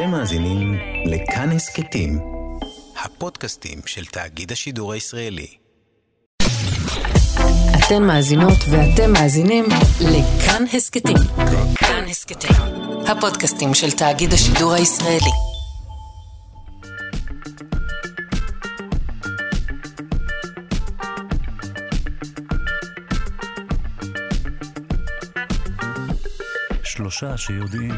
אתם מאזינים לכאן הסכתים, הפודקאסטים של תאגיד השידור הישראלי. אתן מאזינות ואתם מאזינים לכאן הסכתים. כאן הסכתים, הפודקאסטים של תאגיד השידור הישראלי. שלושה שיודעים.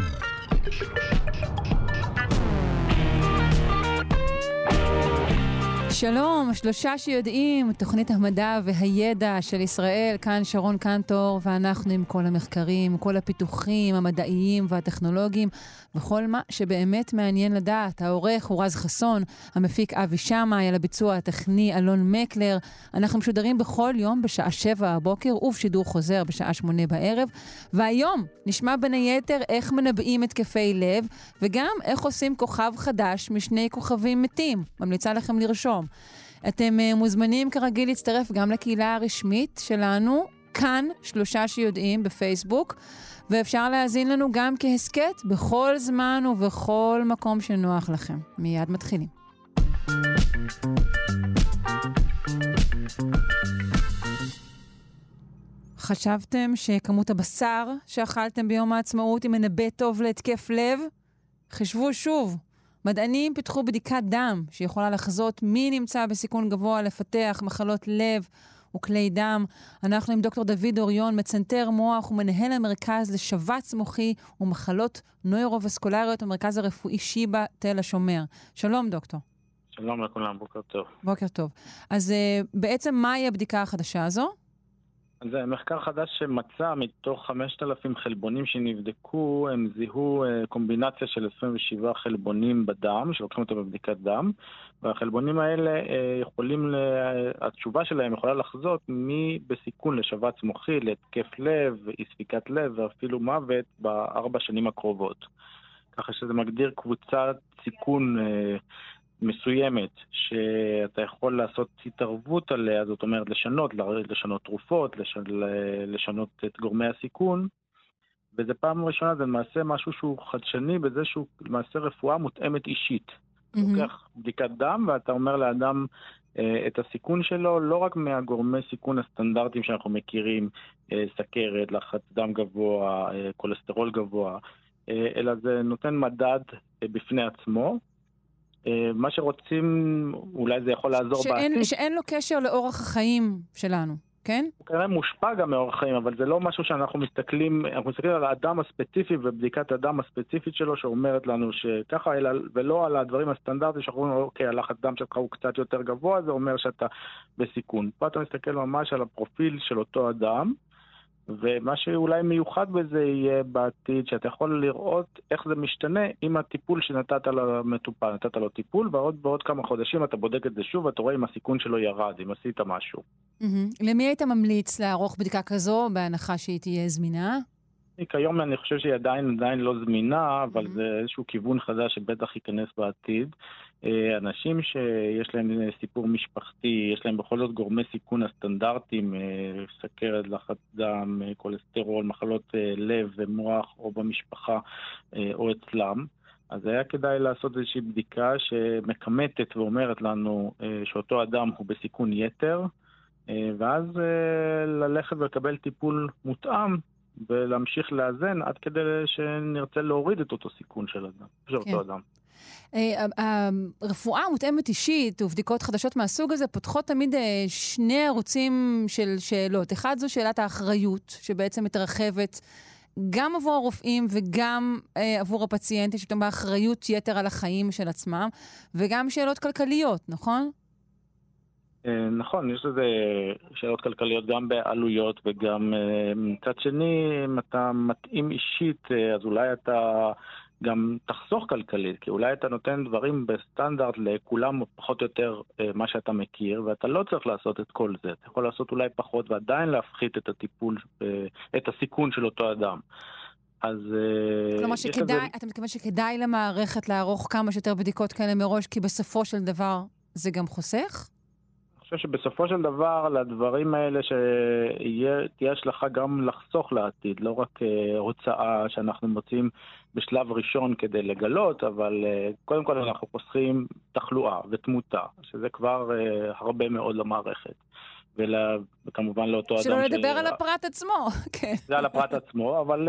שלום, שלושה שיודעים, תוכנית המדע והידע של ישראל, כאן שרון קנטור, ואנחנו עם כל המחקרים, כל הפיתוחים המדעיים והטכנולוגיים, וכל מה שבאמת מעניין לדעת. העורך הוא רז חסון, המפיק אבי שמאי, על הביצוע הטכני אלון מקלר. אנחנו משודרים בכל יום בשעה שבע הבוקר, ובשידור חוזר בשעה שמונה בערב. והיום נשמע בין היתר איך מנבאים התקפי לב, וגם איך עושים כוכב חדש משני כוכבים מתים. ממליצה לכם לרשום. אתם uh, מוזמנים כרגיל להצטרף גם לקהילה הרשמית שלנו, כאן, שלושה שיודעים בפייסבוק, ואפשר להאזין לנו גם כהסכת בכל זמן ובכל מקום שנוח לכם. מיד מתחילים. חשבתם שכמות הבשר שאכלתם ביום העצמאות היא מנבא טוב להתקף לב? חשבו שוב, מדענים פיתחו בדיקת דם שיכולה לחזות מי נמצא בסיכון גבוה לפתח מחלות לב וכלי דם. אנחנו עם דוקטור דוד אוריון, מצנתר מוח ומנהל המרכז לשבץ מוחי ומחלות נוירווסקולריות במרכז הרפואי שיבא תל השומר. שלום, דוקטור. שלום לכולם, בוקר טוב. בוקר טוב. אז uh, בעצם מהי הבדיקה החדשה הזו? זה מחקר חדש שמצא מתוך 5,000 חלבונים שנבדקו, הם זיהו אה, קומבינציה של 27 חלבונים בדם, שלוקחים אותם בבדיקת דם, והחלבונים האלה אה, יכולים, התשובה שלהם יכולה לחזות מי בסיכון לשבץ מוחי, להתקף לב, אי ספיקת לב ואפילו מוות בארבע שנים הקרובות. ככה שזה מגדיר קבוצת סיכון אה, מסוימת שאתה יכול לעשות התערבות עליה, זאת אומרת לשנות, לשנות תרופות, לשנות את גורמי הסיכון, וזו פעם ראשונה, זה למעשה משהו שהוא חדשני בזה שהוא למעשה רפואה מותאמת אישית. Mm-hmm. לוקח בדיקת דם ואתה אומר לאדם אה, את הסיכון שלו, לא רק מהגורמי סיכון הסטנדרטיים שאנחנו מכירים, אה, סכרת, לחץ דם גבוה, אה, כולסטרול גבוה, אה, אלא זה נותן מדד אה, בפני עצמו. אה, מה שרוצים, אולי זה יכול לעזור שאין, בעתיד. שאין לו קשר לאורח החיים שלנו, כן? הוא כנראה מושפע גם מאורח חיים, אבל זה לא משהו שאנחנו מסתכלים, אנחנו מסתכלים על האדם הספציפי ובדיקת הדם הספציפית שלו שאומרת לנו שככה, אלא, ולא על הדברים הסטנדרטיים שאנחנו אומרים, אוקיי, הלחץ דם שלך הוא קצת יותר גבוה, זה אומר שאתה בסיכון. פה אתה מסתכל ממש על הפרופיל של אותו אדם. ומה שאולי מיוחד בזה יהיה בעתיד, שאתה יכול לראות איך זה משתנה עם הטיפול שנתת למטופל. נתת לו טיפול, ועוד בעוד כמה חודשים אתה בודק את זה שוב, ואתה רואה אם הסיכון שלו ירד, אם עשית משהו. Mm-hmm. למי היית ממליץ לערוך בדיקה כזו, בהנחה שהיא תהיה זמינה? כיום אני חושב שהיא עדיין עדיין לא זמינה, אבל mm-hmm. זה איזשהו כיוון חדש שבטח ייכנס בעתיד. אה, אנשים שיש להם סיפור משפחתי, יש להם בכל זאת גורמי סיכון הסטנדרטיים, אה, סכרת, לחץ דם, אה, כולסטרול, מחלות לב ומוח, או במשפחה או אצלם. אז היה כדאי לעשות איזושהי בדיקה שמכמתת ואומרת לנו שאותו אדם הוא בסיכון יתר, ואז ללכת ולקבל טיפול מותאם ולהמשיך לאזן עד כדי שנרצה להוריד את אותו סיכון של אדם, של כן. אותו אדם. הרפואה מותאמת אישית ובדיקות חדשות מהסוג הזה פותחות תמיד אה, שני ערוצים של שאלות. אחד זו שאלת האחריות, שבעצם מתרחבת גם עבור הרופאים וגם אה, עבור הפציינטים, שאתם באחריות יתר על החיים של עצמם, וגם שאלות כלכליות, נכון? אה, נכון, יש לזה שאלות כלכליות גם בעלויות וגם מצד שני, אם אתה מתאים אישית, אז אולי אתה גם תחסוך כלכלית, כי אולי אתה נותן דברים בסטנדרט לכולם פחות או יותר אה, מה שאתה מכיר, ואתה לא צריך לעשות את כל זה. אתה יכול לעשות אולי פחות ועדיין להפחית את הטיפול, אה, את הסיכון של אותו אדם. אז... אה, כלומר שכדאי, לזה... אתה מתכוון שכדאי למערכת לערוך כמה שיותר בדיקות כאלה מראש, כי בסופו של דבר זה גם חוסך? חושב שבסופו של דבר, לדברים האלה שתהיה השלכה גם לחסוך לעתיד, לא רק uh, הוצאה שאנחנו מוצאים בשלב ראשון כדי לגלות, אבל uh, קודם כל אנחנו חוסכים תחלואה ותמותה, שזה כבר uh, הרבה מאוד למערכת. וכמובן לאותו אדם... שלא לדבר ש... על הפרט עצמו, כן. זה על הפרט עצמו, אבל,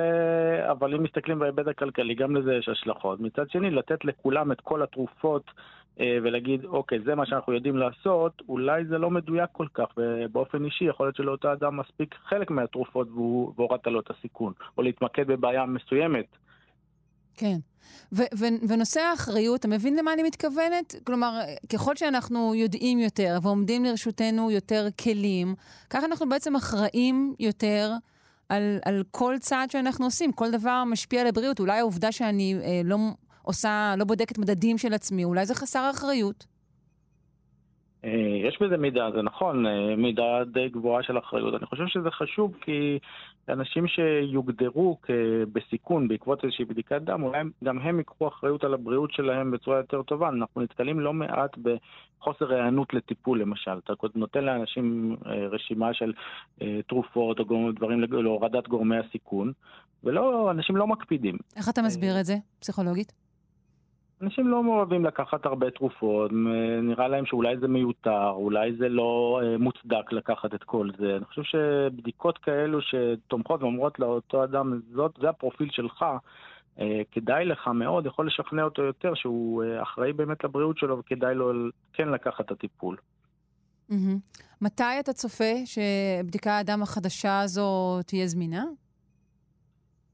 אבל אם מסתכלים בהיבט הכלכלי, גם לזה יש השלכות. מצד שני, לתת לכולם את כל התרופות אה, ולהגיד, אוקיי, זה מה שאנחנו יודעים לעשות, אולי זה לא מדויק כל כך, ובאופן אישי יכול להיות שלאותו אדם מספיק חלק מהתרופות והורדת לו את הסיכון, או להתמקד בבעיה מסוימת. כן. ו- ו- ונושא האחריות, אתה מבין למה אני מתכוונת? כלומר, ככל שאנחנו יודעים יותר ועומדים לרשותנו יותר כלים, ככה אנחנו בעצם אחראים יותר על, על כל צעד שאנחנו עושים. כל דבר משפיע על הבריאות. אולי העובדה שאני אה, לא עושה, לא בודקת מדדים של עצמי, אולי זה חסר אחריות. אה, יש בזה מידה, זה נכון, אה, מידה די גבוהה של אחריות. אני חושב שזה חשוב כי אנשים שיוגדרו בסיכון בעקבות איזושהי בדיקת דם, אולי גם הם ייקחו אחריות על הבריאות שלהם בצורה יותר טובה. אנחנו נתקלים לא מעט בחוסר היענות לטיפול, למשל. אתה נותן לאנשים אה, רשימה של תרופות או דברים להורדת גורמי הסיכון, ואנשים לא מקפידים. איך אתה מסביר את זה, פסיכולוגית? אנשים לא אוהבים לקחת הרבה תרופות, נראה להם שאולי זה מיותר, אולי זה לא אה, מוצדק לקחת את כל זה. אני חושב שבדיקות כאלו שתומכות ואומרות לאותו אדם, זאת, זה הפרופיל שלך, אה, כדאי לך מאוד, יכול לשכנע אותו יותר שהוא אה, אחראי באמת לבריאות שלו וכדאי לו כן לקחת את הטיפול. מתי אתה צופה שבדיקת הדם החדשה הזו תהיה זמינה?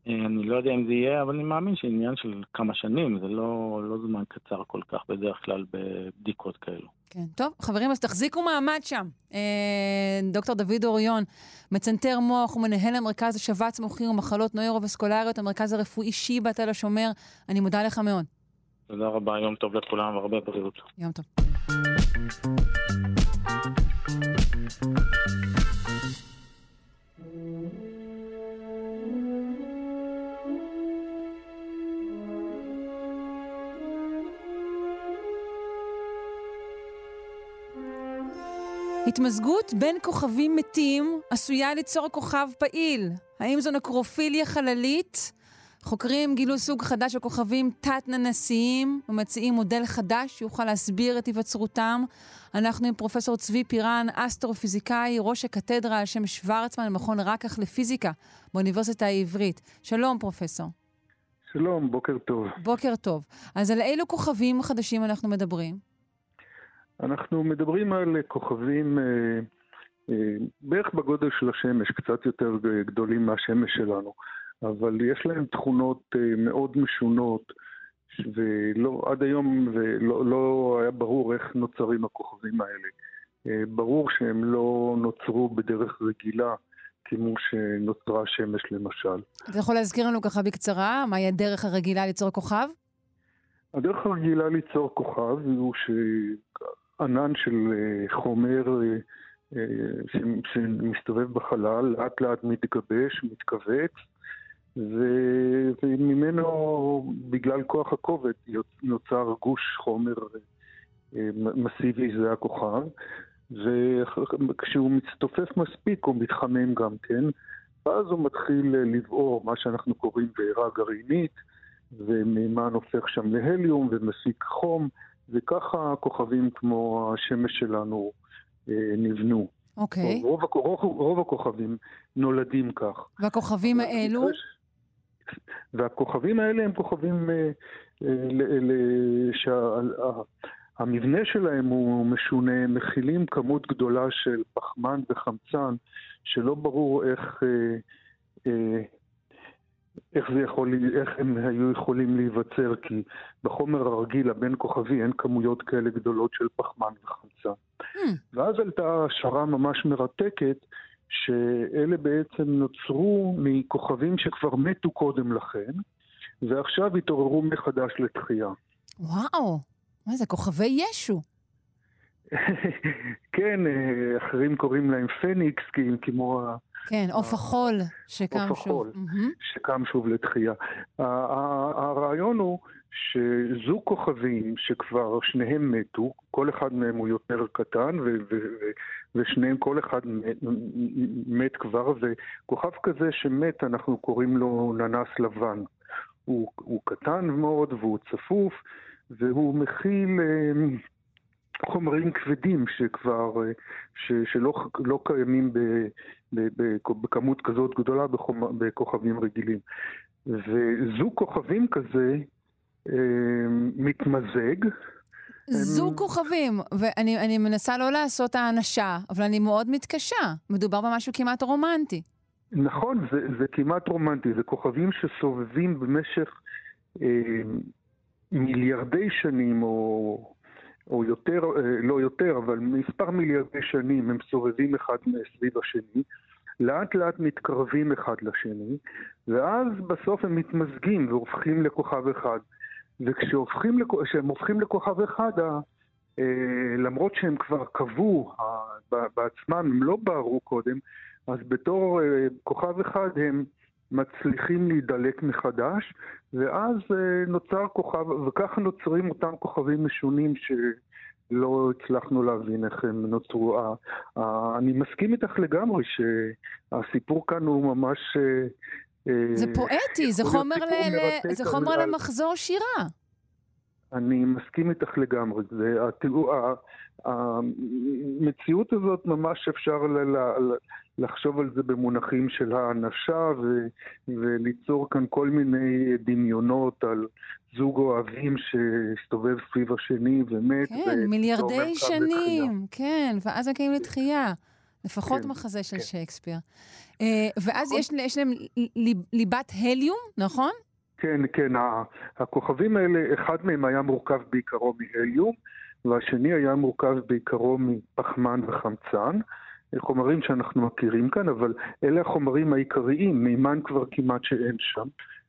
אה, אני לא יודע אם זה יהיה, אבל אני מאמין שעניין של כמה שנים, זה לא, לא זמן קצר כל כך בדרך כלל בבדיקות כאלו. כן, טוב, חברים, אז תחזיקו מעמד שם. אה, דוקטור דוד אוריון, מצנתר מוח ומנהל המרכז לשבץ מוחי ומחלות נוירו-וסקולריות, המרכז הרפואי שיבא תל השומר. אני מודה לך מאוד. תודה רבה, יום טוב לכולם והרבה בריאות. יום טוב. התמזגות בין כוכבים מתים עשויה ליצור כוכב פעיל. האם זו נקרופיליה חללית? חוקרים גילו סוג חדש של כוכבים תת-ננסיים ומציעים מודל חדש שיוכל להסביר את היווצרותם. אנחנו עם פרופסור צבי פירן, אסטרופיזיקאי, ראש הקתדרה על שם שוורצמן במכון רקח לפיזיקה באוניברסיטה העברית. שלום, פרופסור. שלום, בוקר טוב. בוקר טוב. אז על אילו כוכבים חדשים אנחנו מדברים? אנחנו מדברים על כוכבים אה, אה, בערך בגודל של השמש, קצת יותר גדולים מהשמש שלנו, אבל יש להם תכונות אה, מאוד משונות, ועד היום ולא לא היה ברור איך נוצרים הכוכבים האלה. ברור שהם לא נוצרו בדרך רגילה, כמו שנוצרה השמש למשל. אתה יכול להזכיר לנו ככה בקצרה, מהי הדרך הרגילה ליצור כוכב? הדרך הרגילה ליצור כוכב הוא ש... ענן של אה, חומר אה, אה, שמסתובב בחלל, לאט לאט מתגבש, מתכווץ, וממנו, בגלל כוח הכובד, נוצר גוש חומר מסיבי, זה הכוכב, וכשהוא מצטופף מספיק הוא מתחמם גם כן, ואז הוא מתחיל לבעור, מה שאנחנו קוראים בעירה גרעינית, ומימן הופך שם להליום ומסיק חום. וככה כוכבים כמו השמש שלנו אה, נבנו. אוקיי. רוב, רוב, רוב הכוכבים נולדים כך. והכוכבים האלו? והכוכבים האלה הם כוכבים אה, אה, שהמבנה שלהם הוא משונה, מכילים כמות גדולה של פחמן וחמצן, שלא ברור איך... איך, זה יכול, איך הם היו יכולים להיווצר, כי בחומר הרגיל הבין כוכבי אין כמויות כאלה גדולות של פחמן וחמצן. Mm. ואז עלתה השערה ממש מרתקת, שאלה בעצם נוצרו מכוכבים שכבר מתו קודם לכן, ועכשיו התעוררו מחדש לתחייה. וואו, מה זה, כוכבי ישו. כן, אה, אחרים קוראים להם פניקס, כמו כן, עוף החול שקם שוב. עוף החול שקם שוב לתחייה. הרעיון הוא שזוג כוכבים שכבר שניהם מתו, כל אחד מהם הוא יותר קטן, ו- ו- ו- ושניהם, כל אחד מת, מת כבר, וכוכב כזה שמת, אנחנו קוראים לו ננס לבן. הוא, הוא קטן מאוד והוא צפוף, והוא מכיל אה, חומרים כבדים שכבר, אה, ש, שלא לא קיימים ב, בכמות כזאת גדולה בכוכבים רגילים. וזוג כוכבים כזה אה, מתמזג. זוג כוכבים, ואני מנסה לא לעשות האנשה, אבל אני מאוד מתקשה. מדובר במשהו כמעט רומנטי. נכון, זה, זה כמעט רומנטי. זה כוכבים שסובבים במשך אה, מיליארדי שנים, או, או יותר, אה, לא יותר, אבל מספר מיליארדי שנים הם סובבים אחד סביב השני. לאט לאט מתקרבים אחד לשני, ואז בסוף הם מתמזגים והופכים לכוכב אחד. וכשהם הופכים לכוכב אחד, אה, למרות שהם כבר קבעו בעצמם, הם לא בערו קודם, אז בתור אה, כוכב אחד הם מצליחים להידלק מחדש, ואז אה, נוצר כוכב, וככה נוצרים אותם כוכבים משונים שלא הצלחנו להבין איך הם נוצרו. אני מסכים איתך לגמרי שהסיפור כאן הוא ממש... זה פואטי, זה חומר, ל... זה חומר למחזור שירה. אני מסכים איתך לגמרי. זה, התיאור, המציאות הזאת ממש אפשר ל, ל, לחשוב על זה במונחים של האנשה ו, וליצור כאן כל מיני דמיונות על זוג אוהבים שהסתובב סביב השני ומת. כן, מיליארדי שנים, כן, ואז מגיעים לתחייה. לפחות כן, מחזה של כן. שייקספיר. Uh, ואז. יש, יש להם ליבת הליום, נכון? כן, כן. הכוכבים האלה, אחד מהם היה מורכב בעיקרו מהליום, והשני היה מורכב בעיקרו מפחמן וחמצן. חומרים שאנחנו מכירים כאן, אבל אלה החומרים העיקריים, מימן כבר כמעט שאין שם,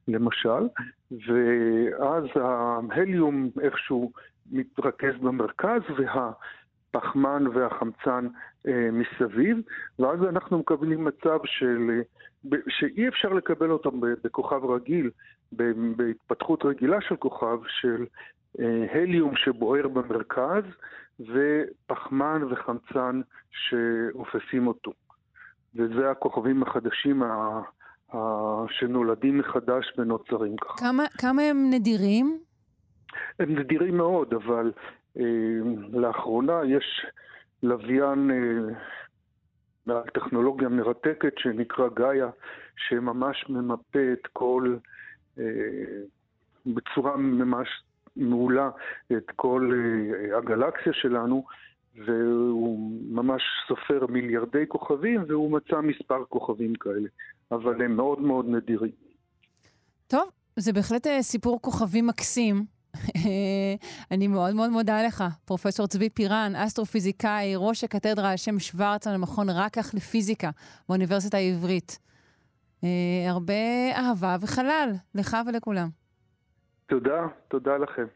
למשל, ואז ההליום איכשהו מתרכז במרכז, והפחמן והחמצן אה, מסביב, ואז אנחנו מקבלים מצב של, שאי אפשר לקבל אותם בכוכב רגיל, בהתפתחות רגילה של כוכב, של הליום שבוער במרכז ופחמן וחמצן שאופסים אותו. וזה הכוכבים החדשים ה... ה... שנולדים מחדש ונוצרים ככה. כמה, כמה הם נדירים? הם נדירים מאוד, אבל אה, לאחרונה יש לוויין אה, טכנולוגיה מרתקת שנקרא גאיה, שממש ממפה את כל, אה, בצורה ממש מעולה את כל אה, הגלקסיה שלנו, והוא ממש סופר מיליארדי כוכבים, והוא מצא מספר כוכבים כאלה, אבל הם מאוד מאוד נדירים. טוב, זה בהחלט אה, סיפור כוכבים מקסים. אני מאוד מאוד מודה לך, פרופסור צבי פירן, אסטרופיזיקאי, ראש הקתדרה על שם שוורצמן למכון רקח לפיזיקה באוניברסיטה העברית. אה, הרבה אהבה וחלל, לך ולכולם. תודה, תודה לכם.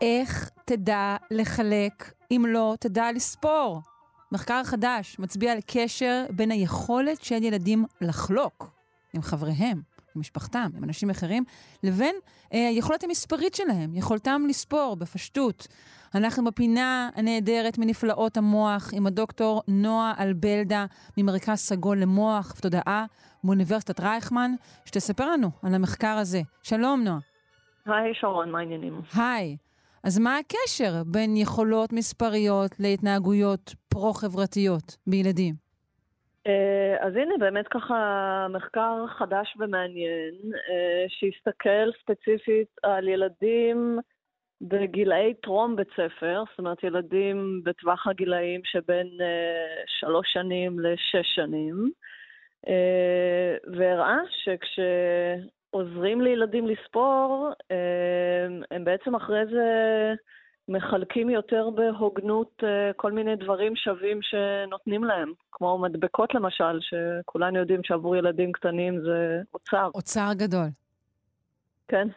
איך תדע לחלק אם לא תדע לספור? מחקר חדש מצביע על קשר בין היכולת של ילדים לחלוק עם חבריהם משפחתם, עם אנשים אחרים, לבין אה, היכולת המספרית שלהם, יכולתם לספור בפשטות. אנחנו בפינה הנהדרת מנפלאות המוח עם הדוקטור נועה אלבלדה ממרכז סגול למוח ותודעה באוניברסיטת רייכמן, שתספר לנו על המחקר הזה. שלום, נועה. היי, שרון, מה העניינים? היי. אז מה הקשר בין יכולות מספריות להתנהגויות פרו-חברתיות בילדים? אה, אז הנה באמת ככה מחקר חדש ומעניין, אה, שהסתכל ספציפית על ילדים בגילאי טרום בית ספר, זאת אומרת ילדים בטווח הגילאים שבין אה, שלוש שנים לשש שנים, והראה שכשעוזרים לילדים לספור, הם בעצם אחרי זה מחלקים יותר בהוגנות אה, כל מיני דברים שווים שנותנים להם, כמו מדבקות למשל, שכולנו יודעים שעבור ילדים קטנים זה אוצר. אוצר גדול. כן.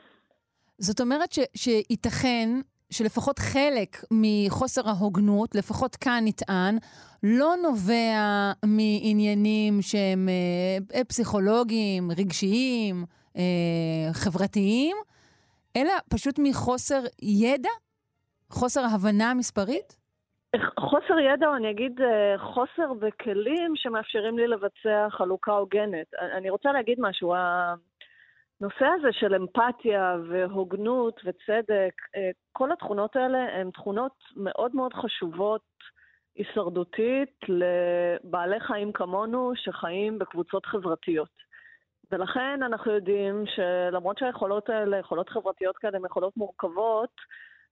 זאת אומרת ש, שייתכן שלפחות חלק מחוסר ההוגנות, לפחות כאן נטען, לא נובע מעניינים שהם אה, פסיכולוגיים, רגשיים, אה, חברתיים, אלא פשוט מחוסר ידע? חוסר הבנה מספרית? חוסר ידע, או אני אגיד אה, חוסר בכלים שמאפשרים לי לבצע חלוקה הוגנת. אני רוצה להגיד משהו, הנושא הזה של אמפתיה והוגנות וצדק, אה, כל התכונות האלה הן תכונות מאוד מאוד חשובות הישרדותית לבעלי חיים כמונו שחיים בקבוצות חברתיות. ולכן אנחנו יודעים שלמרות שהיכולות האלה, יכולות חברתיות כאלה, הן יכולות מורכבות,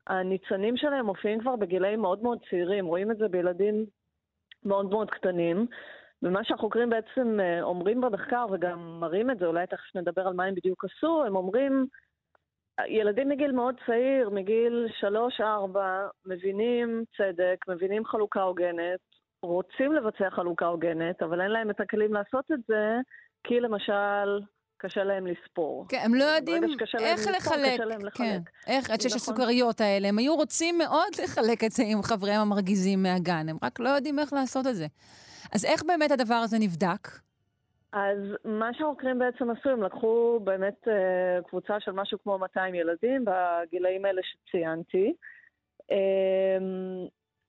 הניצנים שלהם מופיעים כבר בגילאים מאוד מאוד צעירים. רואים את זה בילדים מאוד מאוד קטנים. ומה שהחוקרים בעצם אה, אומרים במחקר, וגם מראים את זה, אולי תכף נדבר על מה הם בדיוק עשו, הם אומרים, ילדים מגיל מאוד צעיר, מגיל 3-4, מבינים צדק, מבינים חלוקה הוגנת, רוצים לבצע חלוקה הוגנת, אבל אין להם את הכלים לעשות את זה, כי למשל קשה להם לספור. כן, הם לא יודעים איך לספור, לחלק. קשה להם לחלק. כן, איך, עד שיש נכון. הסוכריות האלה. הם היו רוצים מאוד לחלק את זה עם חבריהם המרגיזים מהגן, הם רק לא יודעים איך לעשות את זה. אז איך באמת הדבר הזה נבדק? אז מה שהחוקרים בעצם עשו, הם לקחו באמת אה, קבוצה של משהו כמו 200 ילדים בגילאים האלה שציינתי. אה,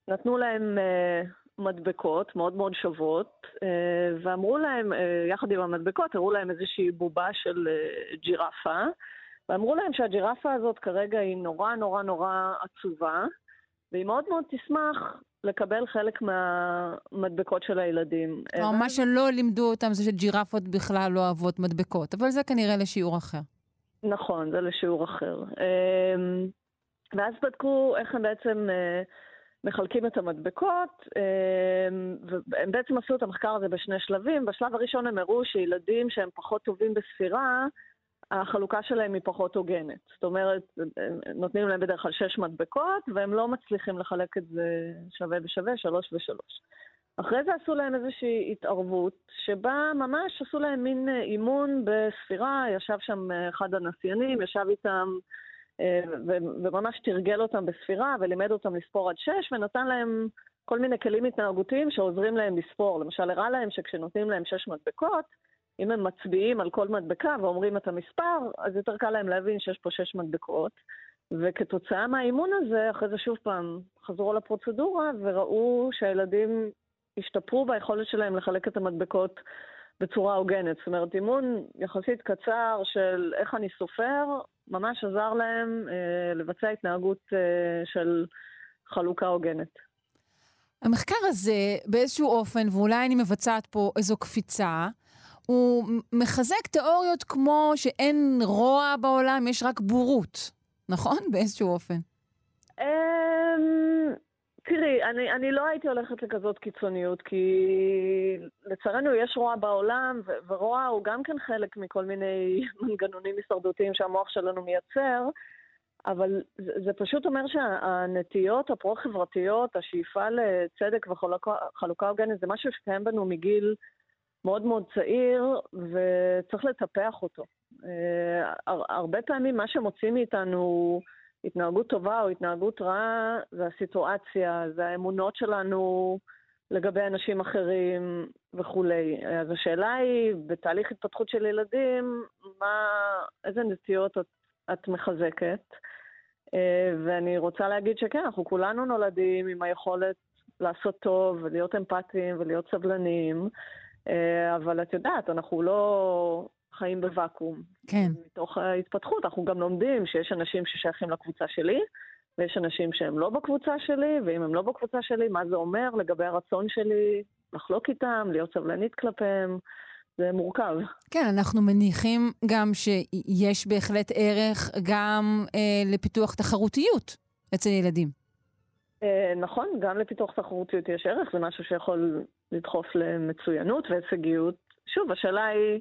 נתנו להם אה, מדבקות מאוד מאוד שוות, אה, ואמרו להם, אה, יחד עם המדבקות, הראו להם איזושהי בובה של אה, ג'ירפה, ואמרו להם שהג'ירפה הזאת כרגע היא נורא נורא נורא עצובה, והיא מאוד מאוד תשמח לקבל חלק מהמדבקות של הילדים. כלומר, מה שלא לימדו אותם זה שג'ירפות בכלל לא אוהבות מדבקות, אבל זה כנראה לשיעור אחר. נכון, זה לשיעור אחר. ואז בדקו איך הם בעצם מחלקים את המדבקות, אמ, והם בעצם עשו את המחקר הזה בשני שלבים. בשלב הראשון הם הראו שילדים שהם פחות טובים בספירה, החלוקה שלהם היא פחות הוגנת. זאת אומרת, נותנים להם בדרך כלל שש מדבקות, והם לא מצליחים לחלק את זה שווה בשווה, שלוש ושלוש. אחרי זה עשו להם איזושהי התערבות, שבה ממש עשו להם מין אימון בספירה, ישב שם אחד הנסיינים, ישב איתם אה, וממש תרגל אותם בספירה ולימד אותם לספור עד שש, ונתן להם כל מיני כלים התנהגותיים שעוזרים להם לספור. למשל, הראה להם שכשנותנים להם שש מדבקות, אם הם מצביעים על כל מדבקה ואומרים את המספר, אז יותר קל להם להבין שיש פה שש מדבקות. וכתוצאה מהאימון הזה, אחרי זה שוב פעם חזרו לפרוצדורה וראו שהילדים השתפרו ביכולת שלהם לחלק את המדבקות בצורה הוגנת. זאת אומרת, אימון יחסית קצר של איך אני סופר, ממש עזר להם אה, לבצע התנהגות אה, של חלוקה הוגנת. המחקר הזה, באיזשהו אופן, ואולי אני מבצעת פה איזו קפיצה, הוא מחזק תיאוריות כמו שאין רוע בעולם, יש רק בורות, נכון? באיזשהו אופן. תראי, אני, אני לא הייתי הולכת לכזאת קיצוניות, כי לצערנו יש רוע בעולם, ו- ורוע הוא גם כן חלק מכל מיני מנגנונים הישרדותיים שהמוח שלנו מייצר, אבל זה, זה פשוט אומר שהנטיות הפרו-חברתיות, השאיפה לצדק וחלוקה הוגנת, זה משהו שקיים בנו מגיל מאוד מאוד צעיר, וצריך לטפח אותו. אה, הרבה פעמים מה שמוציא מאיתנו התנהגות טובה או התנהגות רעה זה הסיטואציה, זה האמונות שלנו לגבי אנשים אחרים וכולי. אז השאלה היא, בתהליך התפתחות של ילדים, מה, איזה נטיות את, את מחזקת? אה, ואני רוצה להגיד שכן, אנחנו כולנו נולדים עם היכולת לעשות טוב ולהיות אמפתיים ולהיות סבלניים. אה, אבל את יודעת, אנחנו לא חיים בוואקום. כן. מתוך ההתפתחות, אנחנו גם לומדים שיש אנשים ששייכים לקבוצה שלי, ויש אנשים שהם לא בקבוצה שלי, ואם הם לא בקבוצה שלי, מה זה אומר לגבי הרצון שלי לחלוק איתם, להיות סבלנית כלפיהם. זה מורכב. כן, אנחנו מניחים גם שיש בהחלט ערך גם אה, לפיתוח תחרותיות אצל ילדים. אה, נכון, גם לפיתוח תחרותיות יש ערך, זה משהו שיכול לדחוף למצוינות והישגיות. שוב, השאלה היא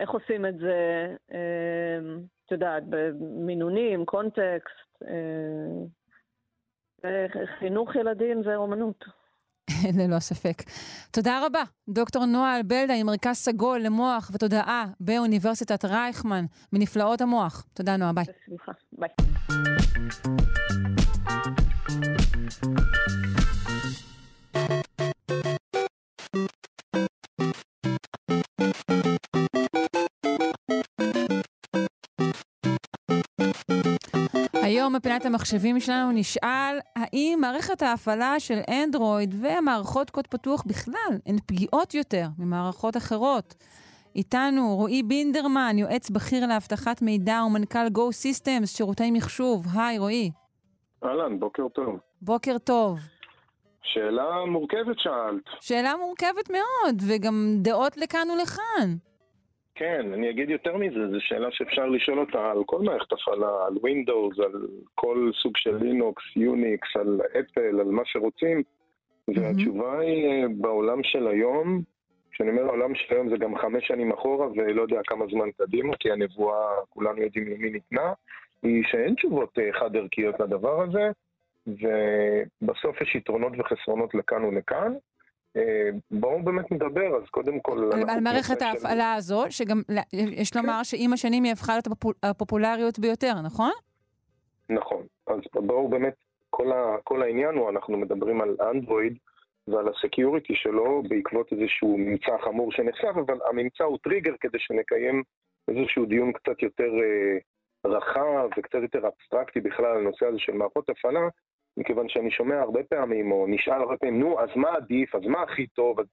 איך עושים את זה, אה, את יודעת, במינונים, קונטקסט. אה, חינוך ילדים זה אומנות. ללא ספק. תודה רבה, דוקטור נועה אלבלדה ממרכז סגול למוח ותודעה באוניברסיטת רייכמן, מנפלאות המוח. תודה, נועה, ביי. בשמחה, ביי. היום בפינת המחשבים שלנו נשאל האם מערכת ההפעלה של אנדרואיד ומערכות קוד פתוח בכלל הן פגיעות יותר ממערכות אחרות. איתנו רועי בינדרמן, יועץ בכיר לאבטחת מידע ומנכ"ל Go Systems, שירותי מחשוב. היי רועי. אהלן, בוקר טוב. בוקר טוב. שאלה מורכבת שאלת. שאלה מורכבת מאוד, וגם דעות לכאן ולכאן. כן, אני אגיד יותר מזה, זו שאלה שאפשר לשאול אותה על כל מערכת הפעלה, על Windows, על כל סוג של לינוקס, יוניקס, על אפל, על מה שרוצים. והתשובה היא, אה, בעולם של היום, כשאני אומר העולם של היום זה גם חמש שנים אחורה ולא יודע כמה זמן קדימה, כי הנבואה, כולנו יודעים למי ניתנה, היא שאין תשובות אה, חד ערכיות לדבר הזה, ובסוף יש יתרונות וחסרונות לכאן ולכאן. אה, בואו באמת נדבר, אז קודם כל... על, מערכת ההפעלה הזו, שגם יש לומר שעם השנים היא הפכה להיות הפופול- הפופולריות ביותר, נכון? נכון. אז בואו באמת, כל, ה, כל העניין הוא, אנחנו מדברים על אנדרואיד ועל ה security שלו בעקבות איזשהו ממצא חמור שנחשף, אבל הממצא הוא טריגר כדי שנקיים איזשהו דיון קצת יותר אה, רחב וקצת יותר אבסטרקטי בכלל על הנושא הזה של מערכות הפעלה, מכיוון שאני שומע הרבה פעמים, או נשאל הרבה פעמים, נו, אז מה עדיף, אז מה הכי טוב? אז,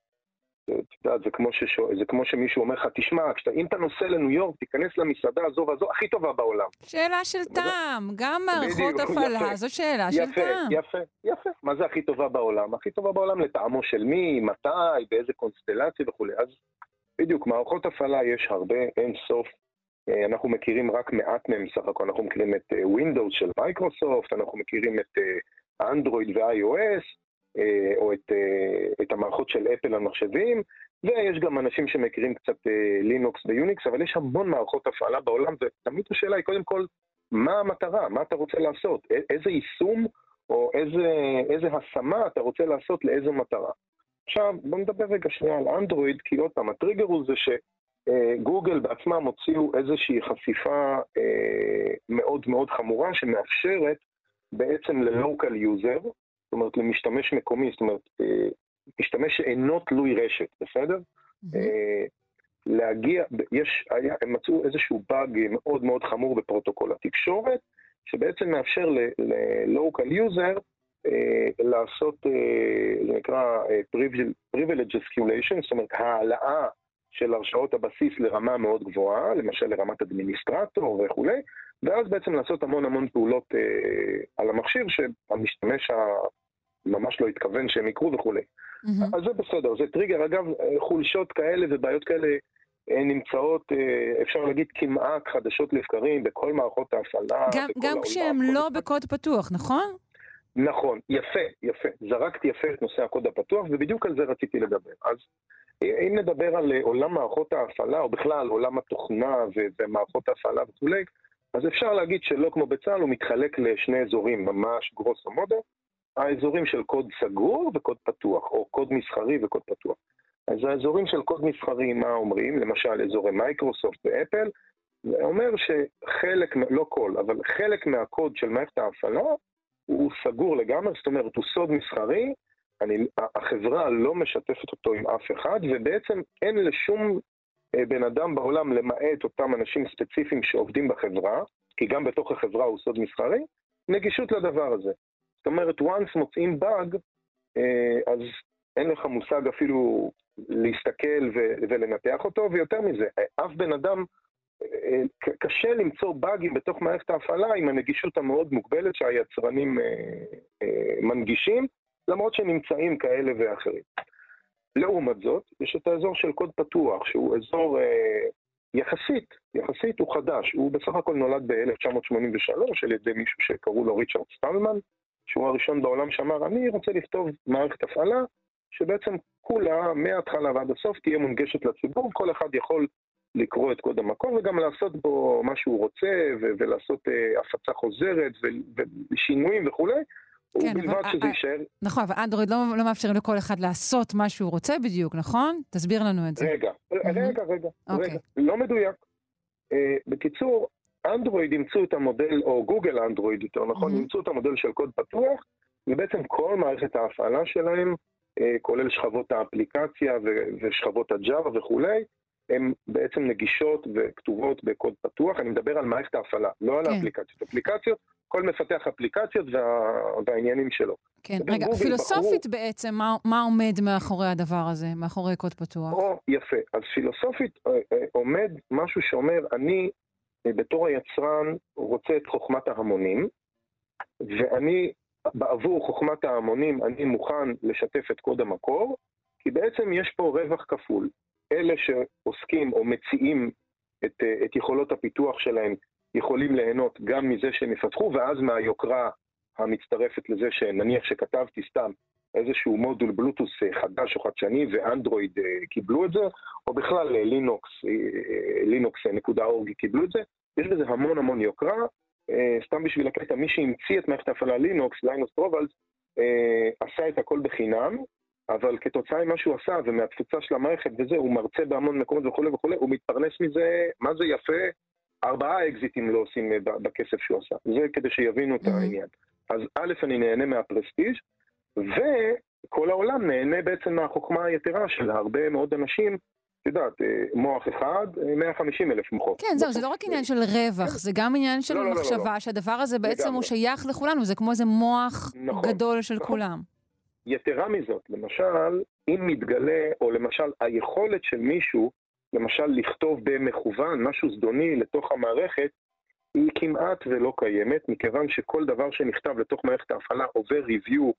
את יודעת, זה כמו, ששו, זה כמו שמישהו אומר לך, תשמע, כשאתה, אם אתה נוסע לניו יורק, תיכנס למסעדה הזו והזו, הכי טובה בעולם. שאלה של טעם, גם מערכות הפעלה, יפה. זו שאלה של יפה, טעם. יפה, יפה. מה זה הכי טובה בעולם? הכי טובה בעולם לטעמו של מי, מתי, באיזה קונסטלציה וכולי. אז בדיוק, מערכות הפעלה יש הרבה, אין סוף. אה, אנחנו מכירים רק מעט מהם סך הכל, אנחנו מכירים את אה, Windows של מייקרוסופט, אנחנו מכירים את אנדרואיד ו-iOS, אה, או את, את המערכות של אפל על מחשבים, ויש גם אנשים שמכירים קצת לינוקס ויוניקס, אבל יש המון מערכות הפעלה בעולם, ותמיד השאלה היא קודם כל, מה המטרה? מה אתה רוצה לעשות? איזה יישום או איזה, איזה השמה אתה רוצה לעשות לאיזו מטרה. עכשיו, בוא נדבר רגע שנייה על אנדרואיד, כי עוד פעם, הטריגר הוא זה שגוגל בעצמם הוציאו איזושהי חשיפה אה, מאוד מאוד חמורה שמאפשרת בעצם ל-local user, זאת אומרת למשתמש מקומי, זאת אומרת, אה, משתמש שאינו תלוי רשת, בסדר? אה, להגיע, יש, היה, הם מצאו איזשהו באג מאוד מאוד חמור בפרוטוקול התקשורת, שבעצם מאפשר ל-local user אה, לעשות, אה, זה נקרא אה, privilege escalation, זאת אומרת העלאה של הרשאות הבסיס לרמה מאוד גבוהה, למשל לרמת אדמיניסטרטור וכולי, ואז בעצם לעשות המון המון פעולות אה, על המכשיר שהמשתמש ממש לא התכוון שהם יקרו וכולי. מהמם. אז זה בסדר, זה טריגר. אגב, חולשות כאלה ובעיות כאלה אה, נמצאות, אה, אפשר להגיד, כמעט חדשות לבקרים בכל מערכות ההפעלה. גם- גם כשהם לא. בקוד פתוח, נכון? נכון, יפה, יפה. זרקת יפה את נושא הקוד הפתוח, ובדיוק על זה רציתי לדבר. אז אם נדבר על אה, עולם מערכות ההפעלה, או בכלל עולם התוכנה ומערכות ההפעלה וכולי, אז אפשר להגיד שלא כמו בצה"ל, הוא מתחלק לשני אזורים, ממש גרוסו מודו, האזורים של קוד סגור וקוד פתוח, או קוד מסחרי וקוד פתוח. אז האזורים של קוד מסחרי, מה אומרים? למשל, אזורי מייקרוסופט ואפל, זה אומר שחלק, לא כל, אבל חלק מהקוד של מערכת ההפעלה הוא סגור לגמרי, זאת אומרת, הוא סוד מסחרי, אני, החברה לא משתפת אותו עם אף אחד, ובעצם אין לשום אה, בן אדם בעולם, למעט אותם אנשים ספציפיים שעובדים בחברה, כי גם בתוך החברה הוא סוד מסחרי, נגישות לדבר הזה. זאת אומרת, once מוצאים באג, אה, אז אין לך מושג אפילו להסתכל ולנתח אותו, ויותר מזה, אף בן אדם, אה, קשה למצוא באגים בתוך מערכת ההפעלה עם הנגישות המאוד מוגבלת שהיצרנים מנגישים, למרות שנמצאים כאלה ואחרים. לעומת זאת, יש את האזור של קוד פתוח, שהוא אזור אה, יחסית, יחסית הוא חדש, הוא בסך הכל נולד ב-1983 על ידי מישהו שקראו לו ריצ'רד סטלמן, שהוא הראשון בעולם שאמר, אני רוצה לכתוב מערכת הפעלה שבעצם כולה, מההתחלה ועד הסוף, תהיה מונגשת לציבור, כל אחד יכול לקרוא את קוד המקור וגם לעשות בו מה שהוא רוצה ולעשות uh, הפצה חוזרת ושינויים וכולי. כן, ובלבד אבל- שזה יישאר... נכון, אבל אנדרואיד לא, לא מאפשרים לכל אחד לעשות מה שהוא רוצה בדיוק, נכון? תסביר לנו את זה. רגע, רגע, רגע, אוקיי. רגע, לא מדויק. אה, בקיצור, אנדרואיד אימצו את המודל, או גוגל אנדרואיד יותר נכון. אימצו את המודל של קוד פתוח, ובעצם כל מערכת ההפעלה שלהם, אה, כולל שכבות האפליקציה ושכבות הג'אווה וכולי, הן בעצם נגישות וכתובות בקוד פתוח. אני מדבר על מערכת ההפעלה, לא על כן. האפליקציות. אפליקציות, כל מפתח אפליקציות וה- והעניינים שלו. כן, רגע, פילוסופית בעצם, מה, מה עומד מאחורי הדבר הזה, מאחורי קוד פתוח? או, יפה. אז פילוסופית אה, אה, עומד משהו שאומר, אני אה, בתור היצרן רוצה את חוכמת ההמונים, ואני, בעבור חוכמת ההמונים, אני מוכן לשתף את קוד המקור, כי בעצם יש פה רווח כפול. אלה שעוסקים או מציעים את, את יכולות הפיתוח שלהם יכולים ליהנות גם מזה שהם יפתחו, ואז מהיוקרה המצטרפת לזה שנניח שכתבתי סתם איזשהו מודול בלוטוס אה, חדש או חדשני ואנדרואיד אה, קיבלו את זה, או בכלל אה, לינוקס, לינוקס נקודה org קיבלו את זה, יש בזה המון המון יוקרה. סתם בשביל הקטע, מי שהמציא את מערכת ההפעלה לינוקס, ליינוס טורבלדס, עשה את הכל בחינם, אבל כתוצאה ממה שהוא עשה ומהתפוצה של המערכת וזה, הוא מרצה בהמון מקומות וכולי וכולי, הוא מתפרנס מזה, מה זה יפה, ארבעה אקזיטים לא עושים אה, בכסף שהוא עשה. זה כדי שיבינו את. העניין. אז א', אני נהנה מהפרסטיג', וכל העולם נהנה בעצם מהחוכמה היתרה של הרבה מאוד אנשים, את יודעת, אה, מוח אחד, אה, 150 אלף מוחות. כן, זהו, זה לא רק עניין של רווח, זה גם עניין של לא, לא, לא, מחשבה, שהדבר הזה בעצם הוא. שייך לכולנו, זה כמו איזה מוח נכון, גדול של נכון. כולם. יתרה מזאת, למשל, אם מתגלה, או למשל היכולת של מישהו, למשל לכתוב במכוון משהו זדוני לתוך המערכת, היא כמעט ולא קיימת, מכיוון שכל דבר שנכתב לתוך מערכת ההפעלה עובר ריוויו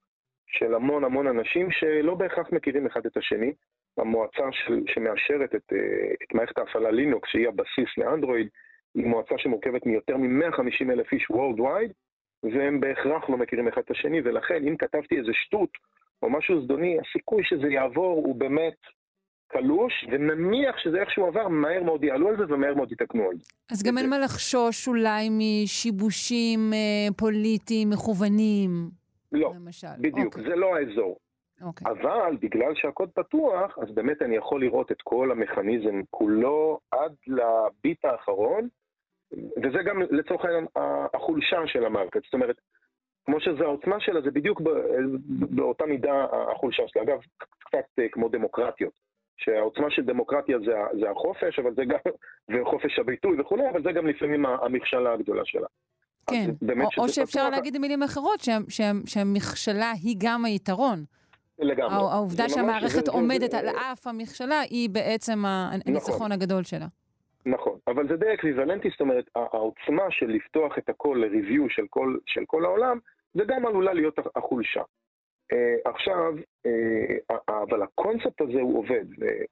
של המון המון אנשים שלא בהכרח מכירים אחד את השני. המועצה של, שמאשרת את, אה, את מערכת ההפעלה לינוקס, שהיא הבסיס לאנדרואיד, היא מועצה שמורכבת מיותר מ-150 אלף איש Worldwide, והם בהכרח לא מכירים אחד את השני, ולכן אם כתבתי איזה שטות או משהו זדוני, הסיכוי שזה יעבור הוא באמת קלוש, ונניח שזה איכשהו עבר, מהר מאוד יעלו על זה ומהר מאוד יתקנו על זה. אז גם אין מה לחשוש אולי משיבושים אה, פוליטיים מכוונים, לא, למשל. בדיוק, אוקיי, זה לא האזור. אוקיי. אבל בגלל שהקוד פתוח, אז באמת אני יכול לראות את כל המכניזם כולו עד לביט האחרון, וזה גם לצורך העניין החולשה של המערכת. זאת אומרת, כמו שזה העוצמה שלה, זה בדיוק באותה מידה החולשה שלה. אגב, קצת אה, כמו דמוקרטיות. שהעוצמה של דמוקרטיה זה, זה החופש, אבל זה גם, וחופש הביטוי וכולי, אבל זה גם לפעמים המכשלה הגדולה שלה. כן, או, או שאפשר פתוח, להגיד במילים אחרות שה- שה- שהמכשלה היא גם היתרון. לגמרי. הע- העובדה שהמערכת זה- עומדת זה- על אף המכשלה היא בעצם הניצחון הגדול שלה. נכון, אבל זה די אקוויוולנטי, זאת אומרת, הע- העוצמה של לפתוח את הכל לריוויו של כל, של כל העולם, זה גם עלולה להיות הח- החולשה. Uh, עכשיו, uh, אבל הקונספט הזה הוא עובד,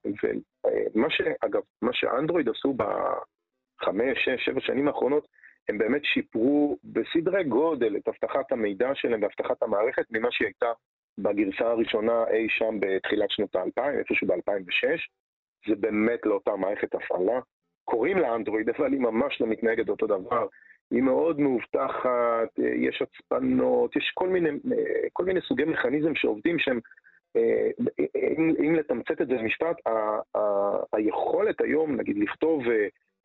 ומה ש... אגב, מה שאנדרואיד עשו בחמש, שש, שבע שנים האחרונות, הם באמת שיפרו בסדרי גודל את אבטחת המידע שלהם ואבטחת המערכת ממה שהיא הייתה בגרסה הראשונה אי שם בתחילת שנות האלפיים, איפשהו ב-2006. זה באמת לא אותה מערכת הפעלה. קוראים לה אנדרואיד, אבל היא ממש לא מתנהגת אותו דבר. היא מאוד מאובטחת, אה, יש הצפנות, יש כל מיני, אה, כל מיני סוגי מכניזם שעובדים שהם, אה, אם, אם לתמצת את זה במשפט, ה- ה- היכולת היום, נגיד, לכתוב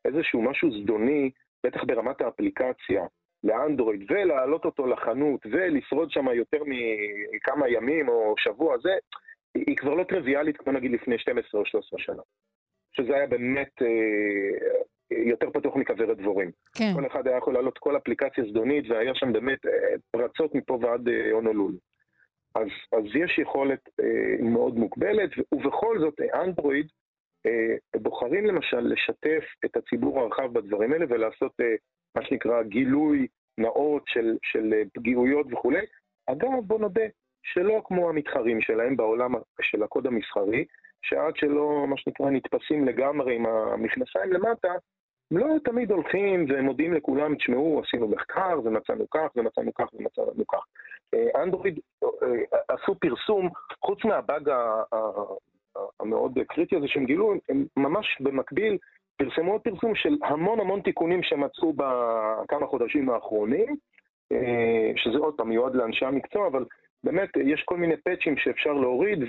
איזשהו משהו זדוני, בטח ברמת האפליקציה, לאנדרואיד, ולהעלות אותו לחנות, ולשרוד שם יותר מכמה ימים או שבוע, זה, היא כבר לא טריוויאלית, כמו נגיד לפני 12 או 13 שנה. שזה היה באמת יותר פתוח מכוורת דבורים. כן. כל אחד היה יכול להעלות כל אפליקציה זדונית, והיה שם באמת אה, פרצות מפה ועד אה, הונולול. אז, אז יש יכולת אה, מאוד מוגבלת, ובכל זאת אנדרואיד אה, בוחרים למשל לשתף את הציבור הרחב בדברים האלה ולעשות אה, מה שנקרא גילוי נאות של, של אה, פגיעויות וכולי. אגב, בוא נודה, שלא כמו המתחרים שלהם בעולם של הקוד המסחרי, שעד שלא, מה שנקרא, נתפסים לגמרי עם המכנסיים למטה, לא תמיד הולכים ומודיעים לכולם, תשמעו, עשינו מחקר ומצאנו כך ומצאנו כך ומצאנו כך. אה, אנדרואיד אה, עשו פרסום, חוץ מהבאג המאוד קריטי הזה שהם גילו, הם ממש במקביל פרסמו עוד פרסום של המון המון תיקונים שמצאו בכמה חודשים האחרונים, אה, שזה עוד פעם מיועד לאנשי המקצוע, אבל באמת יש כל מיני פאצ'ים שאפשר להוריד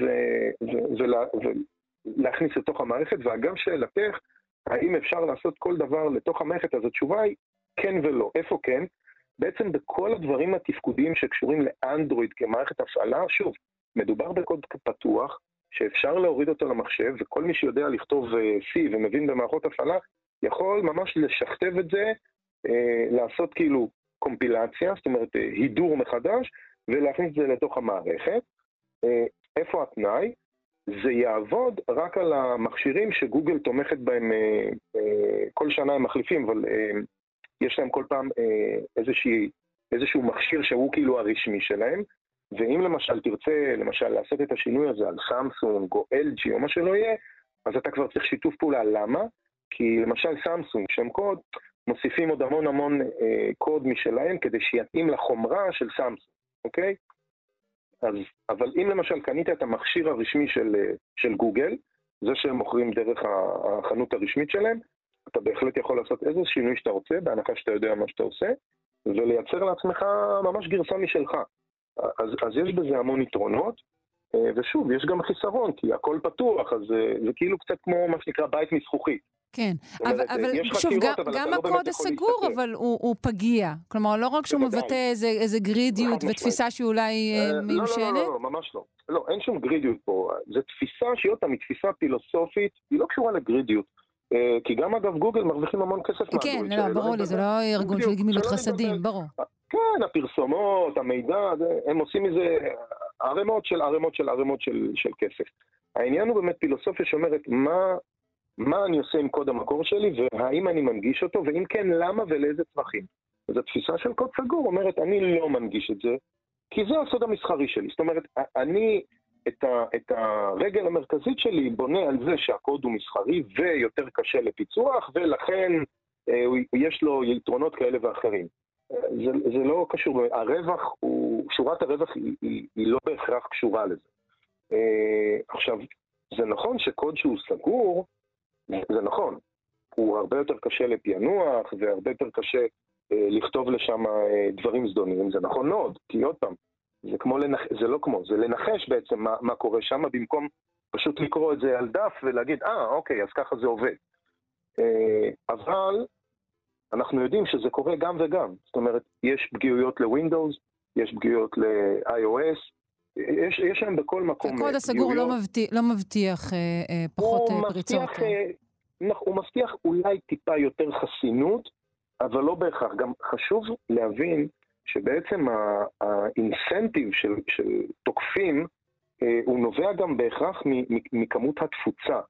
ולהכניס לתוך המערכת, ואגב שאלתך, האם אפשר לעשות כל דבר לתוך המערכת, אז התשובה היא כן ולא. איפה כן? בעצם בכל הדברים התפקודיים שקשורים לאנדרואיד כמערכת הפעלה, שוב, מדובר בקוד פתוח, שאפשר להוריד אותו למחשב, וכל מי שיודע לכתוב אה, C ומבין במערכות הפעלה, יכול ממש לשכתב את זה, אה, לעשות כאילו קומפילציה, זאת אומרת אה, הידור מחדש, ולהכניס את זה לתוך המערכת. איפה התנאי? זה יעבוד רק על המכשירים שגוגל תומכת בהם, כל שנה הם מחליפים, אבל יש להם כל פעם איזושהי, איזשהו מכשיר שהוא כאילו הרשמי שלהם, ואם למשל תרצה, למשל, לעשות את השינוי הזה על סמסונג או LG או מה שלא יהיה, אז אתה כבר צריך שיתוף פעולה. למה? כי למשל סמסונג, שם קוד, מוסיפים עוד המון המון אה, קוד משלהם כדי שיתאים לחומרה של סמסונג, אוקיי? אז, אבל אם למשל קנית את המכשיר הרשמי של, אה, של גוגל, זה שהם מוכרים דרך החנות הרשמית שלהם, אתה בהחלט יכול לעשות איזה שינוי שאתה רוצה, בהנחה שאתה יודע מה שאתה עושה, ולייצר לעצמך ממש גרסה משלך. אז, אז יש בזה המון יתרונות, אה, ושוב, יש גם חיסרון, כי הכל פתוח, אז זה, זה כאילו קצת כמו מה שנקרא בית מזכוכית. כן, אבל, אבל שוב, גם, אבל גם לא הקוד הסגור, אבל הוא, הוא פגיע. כלומר, לא רק שהוא מבטא איזה, איזה גרידיות ותפיסה שאולי אה, מיושנת? לא, לא, לא, לא, ממש לא. לא, אין שום גרידיות פה. זו תפיסה שהיא אותה, היא תפיסה פילוסופית, היא לא קשורה לגרידיות. כי גם אגב גוגל מרוויחים המון כסף מהגרידיות. כן, לא, ברור לי, זה לא ארגון של גמילות חסדים, ברור. כן, הפרסומות, המידע, הם עושים מזה ערימות של ערימות של ערימות של, של כסף. העניין הוא באמת פילוסופיה שאומרת מה, מה אני עושה עם קוד המקור שלי והאם אני מנגיש אותו, ואם כן, למה ולאיזה צרכים. אז התפיסה של קוד סגור אומרת, אני לא מנגיש את זה, כי זה הסוד המסחרי שלי. זאת אומרת, אני את, ה, את הרגל המרכזית שלי בונה על זה שהקוד הוא מסחרי ויותר קשה לפיצוח, ולכן אה, יש לו יתרונות כאלה ואחרים. זה, זה לא קשור, הרווח הוא, שורת הרווח היא, היא, היא לא בהכרח קשורה לזה. אה, עכשיו, זה נכון שקוד שהוא סגור, זה נכון, הוא הרבה יותר קשה לפענוח והרבה יותר קשה אה, לכתוב לשם אה, דברים זדוניים, זה נכון מאוד, כי עוד פעם, זה כמו, לנח... זה לא כמו, זה לנחש בעצם מה, מה קורה שם, במקום פשוט לקרוא את זה על דף ולהגיד, אה, אוקיי, אז ככה זה עובד. אה, אבל אנחנו יודעים שזה קורה גם וגם. זאת אומרת, יש פגיעויות לווינדוס, יש פגיעויות ל-iOS, יש, יש להם בכל מקום הקוד הסגור לא מבטיח, לא מבטיח אה, אה, פחות הוא אה, פריצות. מבטיח, אה, אה הוא מבטיח אולי טיפה יותר חסינות, אבל לא בהכרח. גם חשוב להבין שבעצם האינסנטיב של, של תוקפים, אה, הוא נובע גם בהכרח מכמות התפוצה.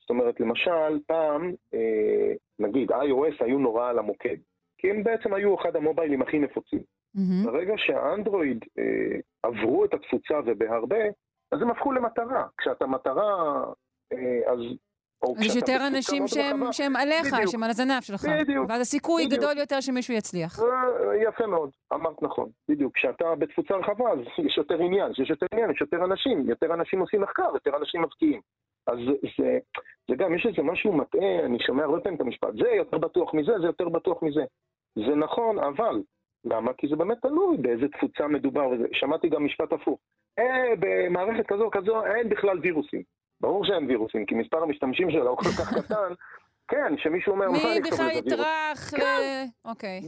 זאת אומרת, למשל, פעם, אה, נגיד, iOS היו נורא על המוקד, כי הם בעצם היו אחד המוביילים הכי נפוצים. Mm-hmm. ברגע שהאנדרואיד אה, עברו את התפוצה ובהרבה, אז הם הפכו למטרה. כשאתה מטרה, אה, אז... יש יותר אנשים שהם, שהם עליך, בדיוק. שהם על הזנב שלך. בדיוק. ואז הסיכוי בדיוק. גדול יותר שמישהו יצליח. אה, יפה מאוד, אמרת נכון, בדיוק. כשאתה בתפוצה רחבה, אז יש יותר עניין, כשיש יותר עניין, יש יותר אנשים, יותר אנשים עושים מחקר, יותר אנשים מבקיעים. אז זה, זה גם, יש איזה משהו מטעה, אני שומע הרבה פעמים את המשפט, זה יותר בטוח מזה, זה יותר בטוח מזה. זה נכון, אבל, למה? כי זה באמת תלוי באיזה תפוצה מדובר, שמעתי גם משפט הפוך. אה, במערכת כזו כזו אין בכלל וירוסים. ברור שאין וירוסים, כי מספר המשתמשים שלה הוא כל כך קטן, כן, שמישהו אומר, מי בכלל יטרח. כן. אוקיי.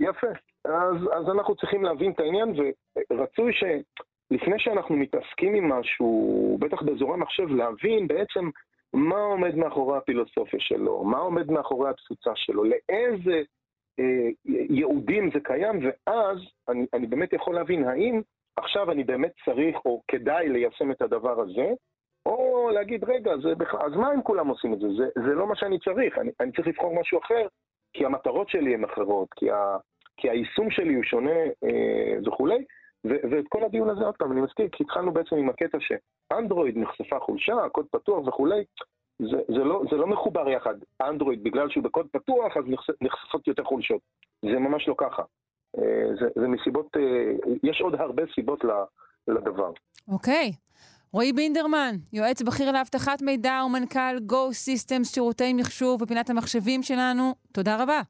יפה. אז, אז אנחנו צריכים להבין את העניין, ורצוי ש... לפני שאנחנו מתעסקים עם משהו, בטח באזורי המחשב, להבין בעצם מה עומד מאחורי הפילוסופיה שלו, מה עומד מאחורי התפוצה שלו, לאיזה אה, ייעודים זה קיים, ואז אני, אני באמת יכול להבין האם עכשיו אני באמת צריך או כדאי ליישם את הדבר הזה, או להגיד, רגע, בכלל, אז מה אם כולם עושים את זה? זה, זה לא מה שאני צריך, אני, אני צריך לבחור משהו אחר, כי המטרות שלי הן אחרות, כי, ה, כי היישום שלי הוא שונה אה, וכולי. ואת כל הדיון הזה, עוד פעם, אני מזכיר, כי התחלנו בעצם עם הקטע שאנדרואיד נחשפה חולשה, קוד פתוח וכולי, זה, זה, לא, זה לא מחובר יחד. אנדרואיד, בגלל שהוא בקוד פתוח, אז נחשפות יותר חולשות. זה ממש לא ככה. אה, זה, זה מסיבות, אה, יש עוד הרבה סיבות לדבר. אוקיי. Okay. רועי בינדרמן, יועץ בכיר לאבטחת מידע ומנכ"ל Go Systems שירותי מחשוב בפינת המחשבים שלנו, תודה רבה.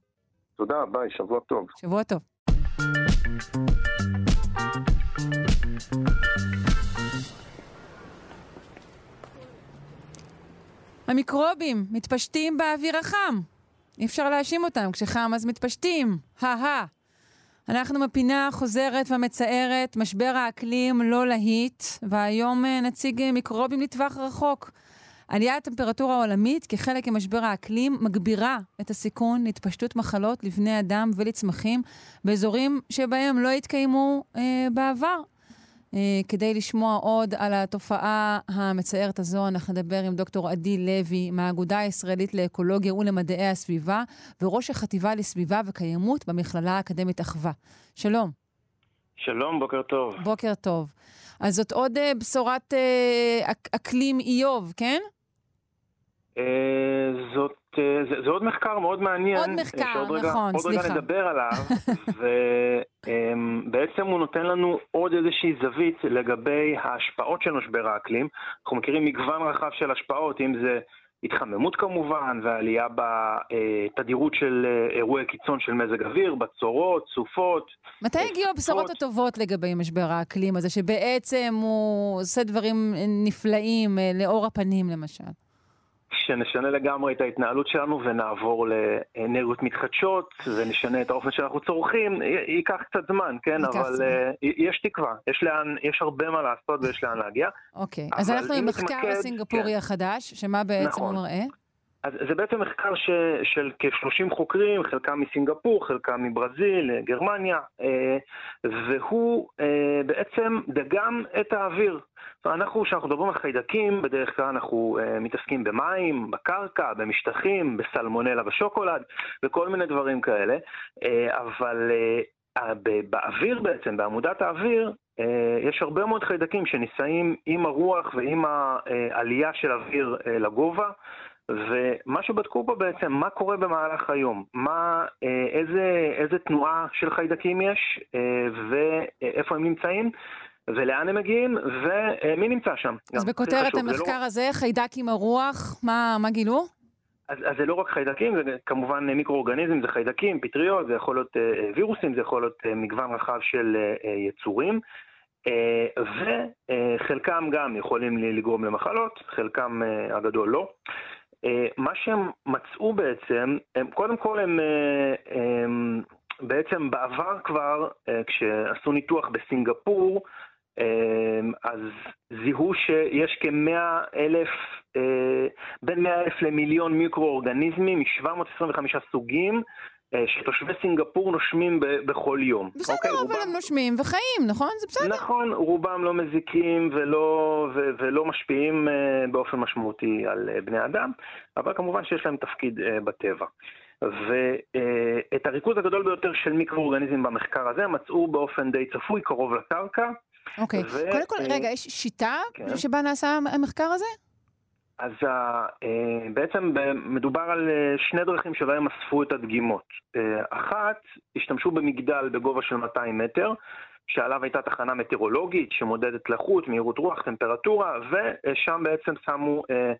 תודה, ביי, שבוע טוב. שבוע טוב. המיקרובים מתפשטים באוויר החם. אי אפשר להאשים אותם, כשחם אז מתפשטים. הא-הא. אנחנו בפינה החוזרת והמצערת, משבר האקלים לא להיט, והיום אה, נציג אה, מיקרובים לטווח רחוק. עליית הטמפרטורה העולמית כחלק ממשבר האקלים מגבירה את הסיכון להתפשטות מחלות לבני אדם ולצמחים באזורים שבהם לא התקיימו אה, בעבר. אה, כדי לשמוע עוד על התופעה המצערת הזו, אנחנו נדבר עם דוקטור עדי לוי מהאגודה הישראלית לאקולוגיה ולמדעי הסביבה, וראש החטיבה לסביבה וקיימות במכללה האקדמית אחווה. שלום. שלום, בוקר טוב. בוקר טוב. אז זאת עוד אה, בשורת אה, אק- אקלים איוב, כן? אה, זאת, אה, זה, זה עוד מחקר מאוד מעניין. עוד אה, מחקר, שעוד רגע, נכון, עוד סליחה. רגע נדבר עליו, ובעצם הוא נותן לנו עוד איזושהי זווית לגבי ההשפעות של משבר האקלים. אנחנו מכירים מגוון רחב של השפעות, אם זה התחממות כמובן, ועלייה בתדירות של אה, אירועי קיצון של מזג אוויר, בצורות, סופות. מתי הגיעו הבשורות. הטובות לגבי משבר האקלים הזה, שבעצם הוא עושה דברים נפלאים אה, לאור הפנים, למשל? שנשנה לגמרי את ההתנהלות שלנו ונעבור לאנרגיות מתחדשות ונשנה את האופן שאנחנו צורכים, י- ייקח קצת זמן, כן? אבל זמן. י- יש תקווה, יש, לאן, יש הרבה מה לעשות ויש לאן להגיע. אוקיי, אז אנחנו עם מחקר הסינגפורי כן. החדש, שמה בעצם נכון. הוא מראה? אז זה בעצם מחקר ש, של כ-30 חוקרים, חלקם מסינגפור, חלקם מברזיל, אה, גרמניה, אה, והוא אה, בעצם דגם את האוויר. אנחנו, כשאנחנו מדברים על חיידקים, בדרך כלל אנחנו מתעסקים במים, בקרקע, במשטחים, בסלמונלה בשוקולד, וכל מיני דברים כאלה, אבל באוויר בעצם, בעמודת האוויר, יש הרבה מאוד חיידקים שנישאים עם הרוח ועם העלייה של אוויר לגובה. ומה שבדקו פה בעצם, מה קורה במהלך היום, מה, אה, איזה, איזה תנועה של חיידקים יש, אה, ואיפה הם נמצאים, ולאן הם מגיעים, ומי נמצא שם. אז בכותרת זה לא- המחקר הזה, חיידק עם הרוח, מה מה גילו? אז, אז זה לא רק חיידקים, זה כמובן מיקרואורגניזם, זה חיידקים, פטריות, זה יכול להיות אה, וירוסים, זה יכול להיות אה, מגוון רחב של אה, יצורים. אה, וחלקם גם יכולים לי- לגרום למחלות, חלקם אה, הגדול לא. אה, מה שהם מצאו בעצם, הם, קודם כל הם, אה, הם בעצם בעבר כבר, אה, כשעשו ניתוח בסינגפור, אה, אז זיהו שיש כמאה אלף, אה, בין מאה אלף למיליון מיקרואורגניזמים מ-725 סוגים, אה, שתושבי סינגפור נושמים בכל יום. בסדר, אוקיי, אבל רובם- הם נושמים וחיים, נכון? זה בסדר. נכון, רובם לא מזיקים ולא, ו, ולא משפיעים uh, באופן משמעותי על uh, בני אדם, אבל כמובן שיש להם תפקיד בטבע. ואת הריכוז הגדול ביותר של מיקרואורגניזם במחקר הזה מצאו באופן די צפוי, קרוב לקרקע. אוקיי. ו- קודם כל, אה, רגע, יש שיטה כן. שבה נעשה המחקר הזה? אז uh, uh, בעצם מדובר על uh, שני דרכים שבהם אספו את הדגימות. Uh, אחת, השתמשו במגדל בגובה של 200 מטר, שעליו הייתה תחנה מטאורולוגית שמודדת לחות, מהירות רוח, טמפרטורה, ושם בעצם שמו, אה,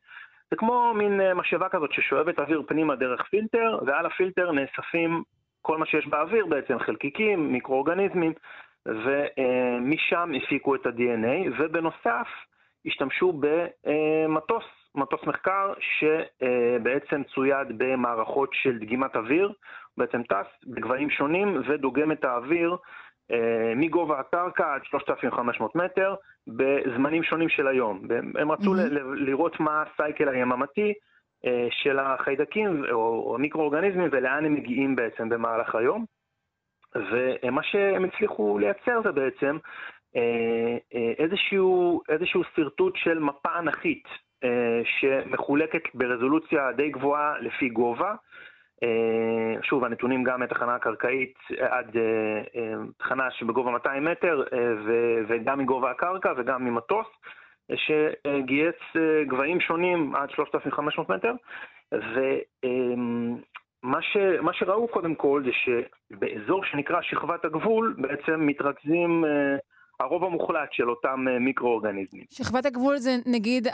זה כמו מין אה, משאבה כזאת ששואבת אוויר פנימה דרך פילטר, ועל הפילטר נאספים כל מה שיש באוויר בעצם, חלקיקים, מיקרואורגניזמים, ומשם הפיקו את ה-DNA, ובנוסף השתמשו במטוס, מטוס מחקר שבעצם צויד במערכות של דגימת אוויר, בעצם טס בגבהים שונים ודוגם את האוויר אה, מגובה הקרקע עד 3,500 מטר, בזמנים שונים של היום. הם רצו לראות מה הסייקל היממתי אה, של החיידקים או, או המיקרואורגניזמים ולאן הם מגיעים בעצם במהלך היום. ומה שהם הצליחו לייצר זה בעצם אה, איזשהו, איזשהו שרטוט של מפה אנכית שמחולקת ברזולוציה די גבוהה לפי גובה. אה, שוב, הנתונים גם מתחנה הקרקעית עד אה, אה, תחנה שבגובה 200 מטר אה, וגם מגובה הקרקע וגם ממטוס, אה, שגייס אה, גבהים שונים עד 3,500 מטר. ומה ש, מה שראו קודם כל זה שבאזור שנקרא שכבת הגבול בעצם מתרכזים אה, הרוב המוחלט של אותם אה, מיקרואורגניזמים. שכבת הגבול זה נגיד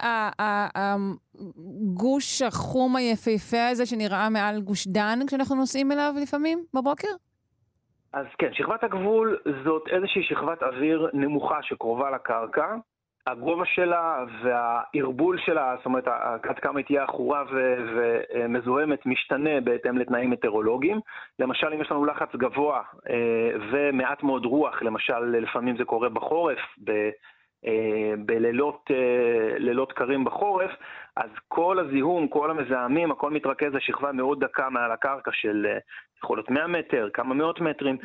הגוש החום היפהפה הזה שנראה מעל גוש דן כשאנחנו נוסעים אליו לפעמים בבוקר? אז כן, שכבת הגבול זאת איזושהי שכבת אוויר נמוכה שקרובה לקרקע. הגובה שלה והערבול שלה, זאת אומרת, עד כמה היא תהיה עכורה ומזוהמת, משתנה בהתאם לתנאים מטאורולוגיים. למשל, אם יש לנו לחץ גבוה אה, ומעט מאוד רוח, למשל, לפעמים זה קורה בחורף, אה, בלילות אה, קרים בחורף, אז כל הזיהום, כל המזהמים, הכל מתרכז לשכבה מאוד דקה מעל הקרקע של אה, יכול להיות 100 מטר, כמה מאות מטרים.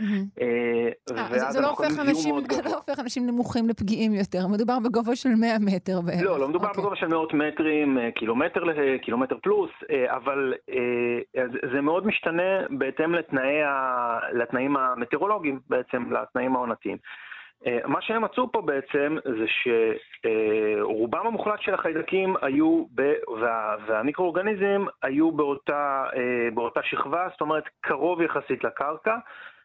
זה לא הופך, אנשים, לא הופך אנשים נמוכים לפגיעים יותר, מדובר בגובה של 100 מטר בערך. לא, לא מדובר. אוקיי. בגובה של מאות מטרים, קילומטר, קילומטר פלוס, אבל זה מאוד משתנה בהתאם לתנאי, לתנאים המטאורולוגיים בעצם, לתנאים העונתיים. אה, מה שהם מצאו פה בעצם זה שרובם המוחלט של החיידקים היו, ב, וה, והמיקרואורגניזם היו באותה, אה, באותה שכבה, זאת אומרת קרוב יחסית לקרקע,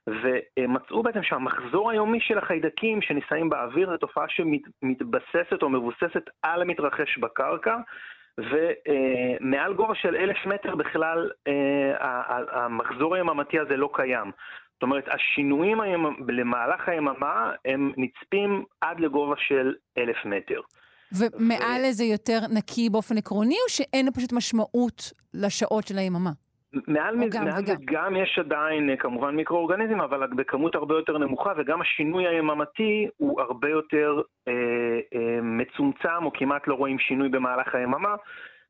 ומצאו בעצם שהמחזור היומי של החיידקים שנישאים באוויר זו תופעה שמתבססת או מבוססת על המתרחש בקרקע, ומעל גובה של אלף מטר בכלל אה, המחזור היממתי הזה לא קיים. זאת אומרת, השינויים למהלך היממה הם נצפים עד לגובה של אלף מטר. ומעל ו... זה יותר נקי באופן עקרוני, או שאין פשוט משמעות לשעות של היממה? מעל, מ... גם, זה גם יש עדיין כמובן מיקרואורגניזם, אבל בכמות הרבה יותר נמוכה, וגם השינוי היממתי הוא הרבה יותר אה, אה, מצומצם, או כמעט לא רואים שינוי במהלך היממה.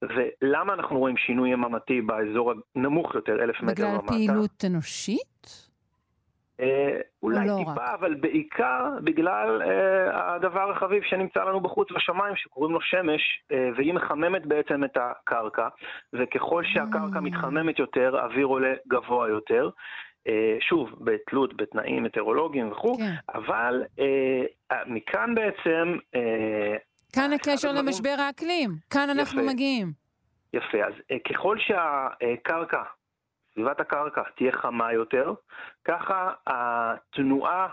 ולמה אנחנו רואים שינוי יממתי באזור הנמוך יותר, אלף מטר ומטה? בגלל פעילות אנושית? אה, אולי לא טיפה, רק. אבל בעיקר בגלל אה, הדבר החביב שנמצא לנו בחוץ בשמיים, שקוראים לו שמש, אה, והיא מחממת בעצם את הקרקע, וככל שהקרקע mm. מתחממת יותר, האוויר עולה גבוה יותר. אה, שוב, בתלות בתנאים מטאורולוגיים וכו', כן. אבל אה, מכאן בעצם... אה, כאן הקשר הדברים... למשבר האקלים, כאן אנחנו יפה. מגיעים. יפה, אז אה, ככל שהקרקע סביבת הקרקע תהיה חמה יותר, ככה התנועה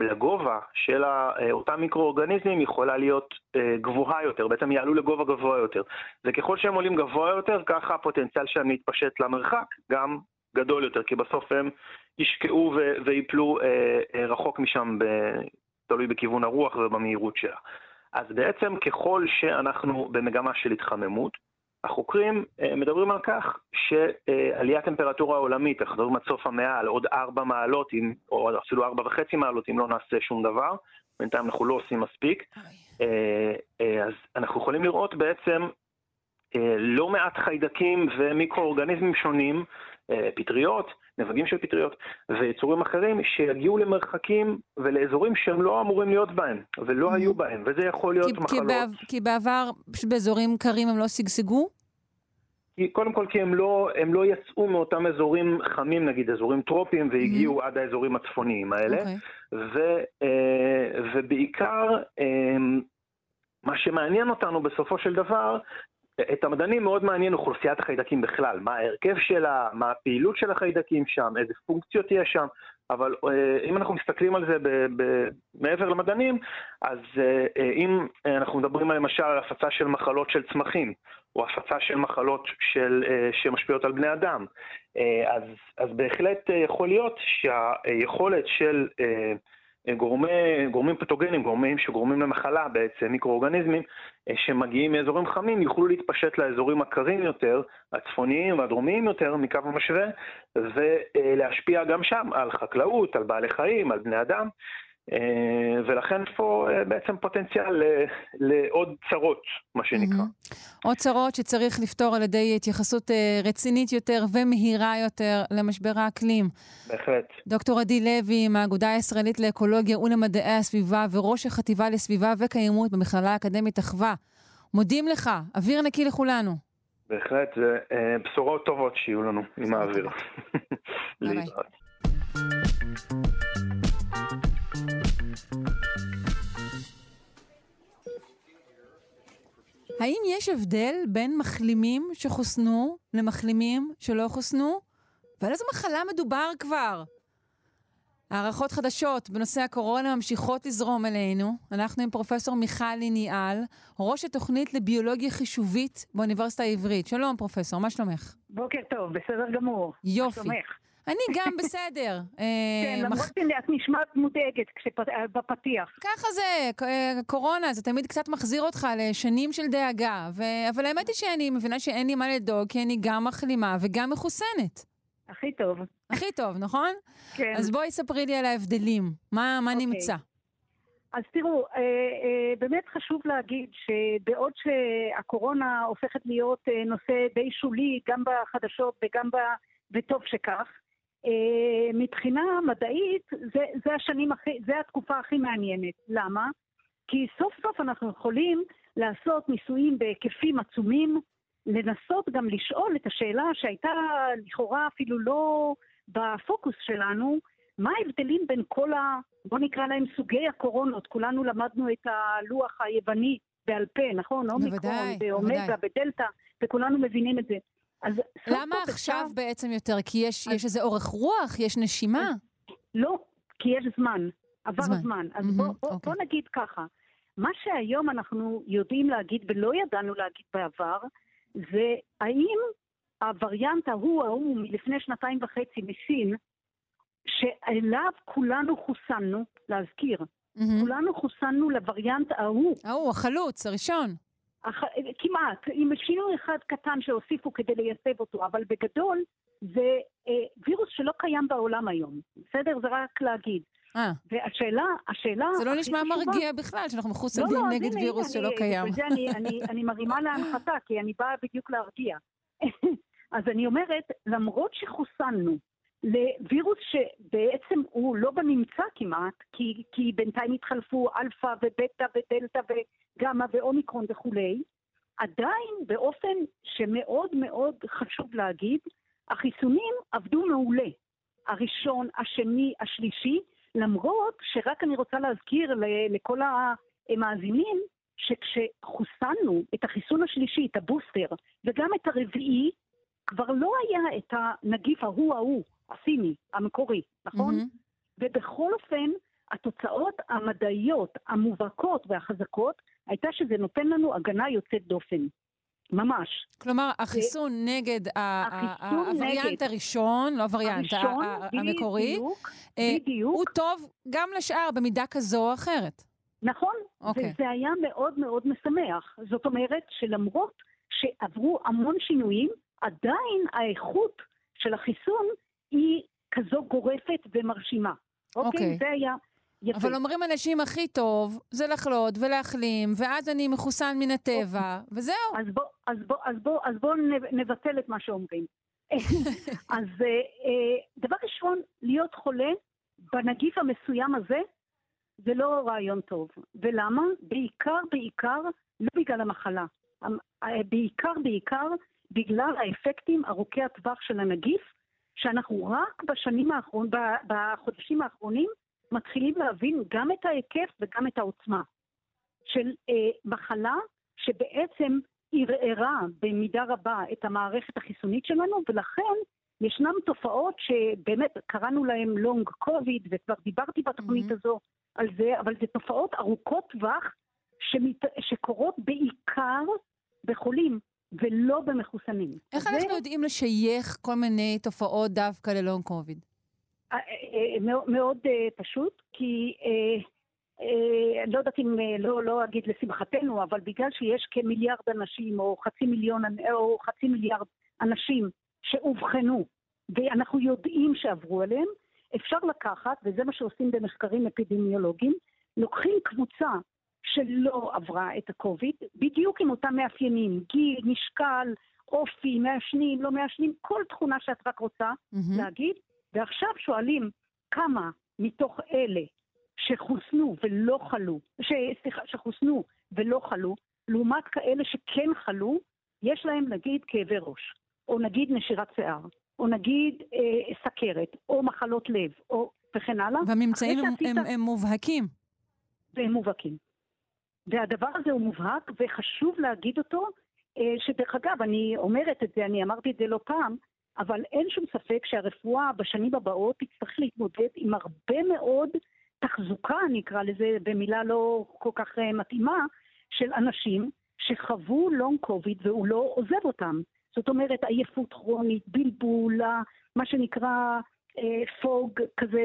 לגובה של אותם מיקרואורגניזמים יכולה להיות אה, גבוהה יותר, בעצם יעלו לגובה גבוה יותר. וככל שהם עולים גבוה יותר, ככה הפוטנציאל שלהם להתפשט למרחק גם גדול יותר, כי בסוף הם ישקעו ויפלו אה, אה, רחוק משם, תלוי בכיוון הרוח ובמהירות שלה. אז בעצם ככל שאנחנו במגמה של התחממות, החוקרים אה, מדברים על כך שעליית טמפרטורה העולמית, אנחנו מדברים עד סוף המאה על עוד 4 מעלות, או אפילו 4.5 מעלות, אם לא נעשה שום דבר, בינתיים אנחנו לא עושים מספיק, אה, אה, אז אנחנו יכולים לראות בעצם לא מעט חיידקים ומיקרואורגניזמים שונים, פטריות, נבגים של פטריות ויצורים אחרים שיגיעו למרחקים ולאזורים שהם לא אמורים להיות בהם ולא mm-hmm. היו בהם, וזה יכול להיות כי, מחלות. כי, בעבר, כי בעבר באזורים קרים הם לא שגשגו? כי, קודם כל כי הם לא, הם לא יצאו מאותם אזורים חמים, נגיד אזורים טרופיים, והגיעו mm-hmm. עד האזורים הצפוניים האלה. Okay. אוקיי. ו, אה, ובעיקר, אה, מה שמעניין אותנו בסופו של דבר, את המדענים מאוד מעניין אוכלוסיית החיידקים בכלל, מה ההרכב שלה, מה הפעילות של החיידקים שם, איזה פונקציות יש שם, אבל אה, אם אנחנו מסתכלים על זה ב- ב- מעבר למדענים, אז אה, אה, אם אנחנו מדברים למשל על הפצה של מחלות של צמחים, או הפצה של מחלות של, שמשפיעות על בני אדם, אז, אז בהחלט יכול להיות שהיכולת של גורמי, גורמים פתוגנים, גורמים שגורמים למחלה בעצם, מיקרואורגניזמים, אה, שמגיעים מאזורים חמים, יוכלו להתפשט לאזורים הקרים יותר, הצפוניים והדרומיים יותר מקו המשווה, ולהשפיע גם שם על חקלאות, על בעלי חיים, על בני אדם. אה, ולכן פה אה, בעצם פוטנציאל לעוד צרות, מה שנקרא. עוד צרות שצריך לפתור על ידי התייחסות אה, רצינית יותר ומהירה יותר למשבר האקלים. בהחלט. דוקטור עדי לוי מהאגודה הישראלית לאקולוגיה ולמדעי הסביבה וראש החטיבה לסביבה וקיימות במכללה האקדמית אחווה. מודים לך, אוויר נקי לכולנו. בהחלט, זה בשורות טובות שיהיו לנו עם האוויר. להתראות. האם יש הבדל בין מחלימים שחוסנו למחלימים שלא חוסנו? ועל איזו מחלה מדובר כבר? הערכות חדשות בנושא הקורונה ממשיכות לזרום אלינו. אנחנו עם פרופסור מיכל ליניאל, ראש התוכנית לביולוגיה חישובית באוניברסיטה העברית. שלום, פרופסור, מה שלומך? בוקר טוב, בסדר גמור. יופי. אני גם בסדר. כן, אה, למרות מח- שאת נשמעת מודאגת כשפ- בפתיח. ככה זה, אה, קורונה, זה תמיד קצת מחזיר אותך לשנים של דאגה. אבל האמת היא שאני מבינה שאין לי מה לדאוג, כי אני גם מחלימה וגם מחוסנת. הכי טוב. הכי טוב, נכון? כן. אז בואי ספרי לי על ההבדלים. מה, מה אוקיי. נמצא? אז תראו, אה, אה, באמת חשוב להגיד שבעוד שהקורונה הופכת להיות אה, נושא די שולי, גם בחדשות וגם ב... וטוב שכך, אה, מבחינה מדעית זה, זה השנים הכי, זה התקופה הכי מעניינת. למה? כי סוף סוף אנחנו יכולים לעשות ניסויים בהיקפים עצומים, לנסות גם לשאול את השאלה שהייתה לכאורה אפילו לא בפוקוס שלנו, מה ההבדלים בין כל ה... בוא נקרא להם סוגי הקורונות, כולנו למדנו את הלוח היווני בעל פה, נכון? אומיקרון, בוודאי, ואומגה, בוודאי. ודלתא, וכולנו מבינים את זה. אז למה עכשיו אפשר- בעצם יותר? כי יש, אז- יש איזה אורך רוח, יש נשימה. לא, כי יש זמן. עבר זמן. זמן. אז מהמם, בוא, בוא, אוקיי. בוא נגיד ככה, מה שהיום אנחנו יודעים להגיד ולא ידענו להגיד בעבר, זה האם הווריאנט ההוא, ההוא מלפני שנתיים וחצי מסין, שאליו כולנו חוסנו, להזכיר, מהמם. כולנו חוסנו לווריאנט ההוא, ההוא, החלוץ, הראשון. אח... כמעט, עם שינוי אחד קטן שהוסיפו כדי לייצב אותו, אבל בגדול זה אה, וירוס שלא קיים בעולם היום, בסדר? זה רק להגיד. אה, והשאלה, השאלה... זה לא נשמע מרגיע בכלל, שאנחנו לא, מחוסנים לא, אז נגד וירוס הנה, שלא אני- קיים. בזה אני, אני, אני מרימה להנחתה, כי אני באה בדיוק להרגיע. אז אני אומרת, למרות שחוסנו לווירוס שבעצם הוא לא בנמצא כמעט, כי, כי בינתיים התחלפו אלפא ובטא ודלתא וגמא ואומיקרון וכולי, עדיין באופן שמאוד מאוד חשוב להגיד, החיסונים עבדו מעולה. הראשון, השני, השלישי, למרות שרק אני רוצה להזכיר לכל המאזינים, שכשחוסנו את החיסון השלישי, את הבוסטר, וגם את הרביעי, כבר לא היה את הנגיף ההוא ההוא, הסיני, המקורי, נכון? מהמם. ובכל אופן, התוצאות המדעיות המובהקות והחזקות הייתה שזה נותן לנו הגנה יוצאת דופן. ממש. כלומר, החיסון נגד ה- ה- החיסון הווריאנט נגד. הראשון, לא הווריאנט, הראשון, ה- המקורי, בדיוק, אה, בדיוק. הוא טוב גם לשאר במידה כזו או אחרת. נכון, אוקיי. וזה היה מאוד מאוד משמח. זאת אומרת שלמרות שעברו המון שינויים, עדיין האיכות של החיסון היא כזו גורפת ומרשימה. אוקיי? אוקיי. זה היה יפה. אבל אומרים אנשים הכי טוב זה לחלות ולהחלים, ואז אני מחוסן מן הטבע, אוקיי. וזהו. אז בוא, אז בוא, אז בוא, אז בוא נבטל את מה שאומרים. אז אה, אה, דבר ראשון, להיות חולה בנגיף המסוים הזה, זה לא רעיון טוב. ולמה? בעיקר, בעיקר, לא בגלל המחלה. המ- אה, בעיקר, בעיקר, בגלל האפקטים ארוכי הטווח של הנגיף, שאנחנו רק בשנים האחרונים, בחודשים האחרונים, מתחילים להבין גם את ההיקף וגם את העוצמה של אה, מחלה שבעצם ערערה במידה רבה את המערכת החיסונית שלנו, ולכן ישנן תופעות שבאמת קראנו להן לונג קוביד, וכבר דיברתי בתוכנית מהמם. הזו על זה, אבל זה תופעות ארוכות טווח שמת... שקורות בעיקר בחולים ולא במחוסנים. איך זה- אנחנו יודעים לשייך כל מיני תופעות דווקא ללונג קוביד? אה, אה, מאוד, מאוד אה, פשוט, כי אה, אה, לא יודעת אם, אה, לא, לא אגיד לשמחתנו, אבל בגלל שיש כמיליארד אנשים או חצי מיליון, או חצי מיליארד אנשים שאובחנו, ואנחנו יודעים שעברו עליהם, אפשר לקחת, וזה מה שעושים במחקרים אפידמיולוגיים, לוקחים קבוצה שלא עברה את הקוביד, בדיוק עם אותם מאפיינים, גיל, משקל, אופי, מעשנים, לא מעשנים, כל תכונה שאת רק רוצה מהמם. להגיד, ועכשיו שואלים כמה מתוך אלה שחוסנו ולא חלו, ש, סליחה, שחוסנו ולא חלו, לעומת כאלה שכן חלו, יש להם נגיד כאבי ראש, או נגיד נשירת שיער, או נגיד אה, סכרת, או מחלות לב, או וכן הלאה. והממצאים הם- שעשית- הם- הם מובהקים. והם מובהקים. והדבר הזה הוא מובהק וחשוב להגיד אותו, אה, שדרך אגב, אני אומרת את זה, אני אמרתי את זה לא פעם, אבל אין שום ספק שהרפואה בשנים הבאות תצטרך להתמודד עם הרבה מאוד תחזוקה, אני אקרא לזה במילה לא כל כך אה, מתאימה, של אנשים שחוו לונג קוביד והוא לא עוזב אותם. זאת אומרת, עייפות כרונית, בלבול, מה שנקרא אה, פוג כזה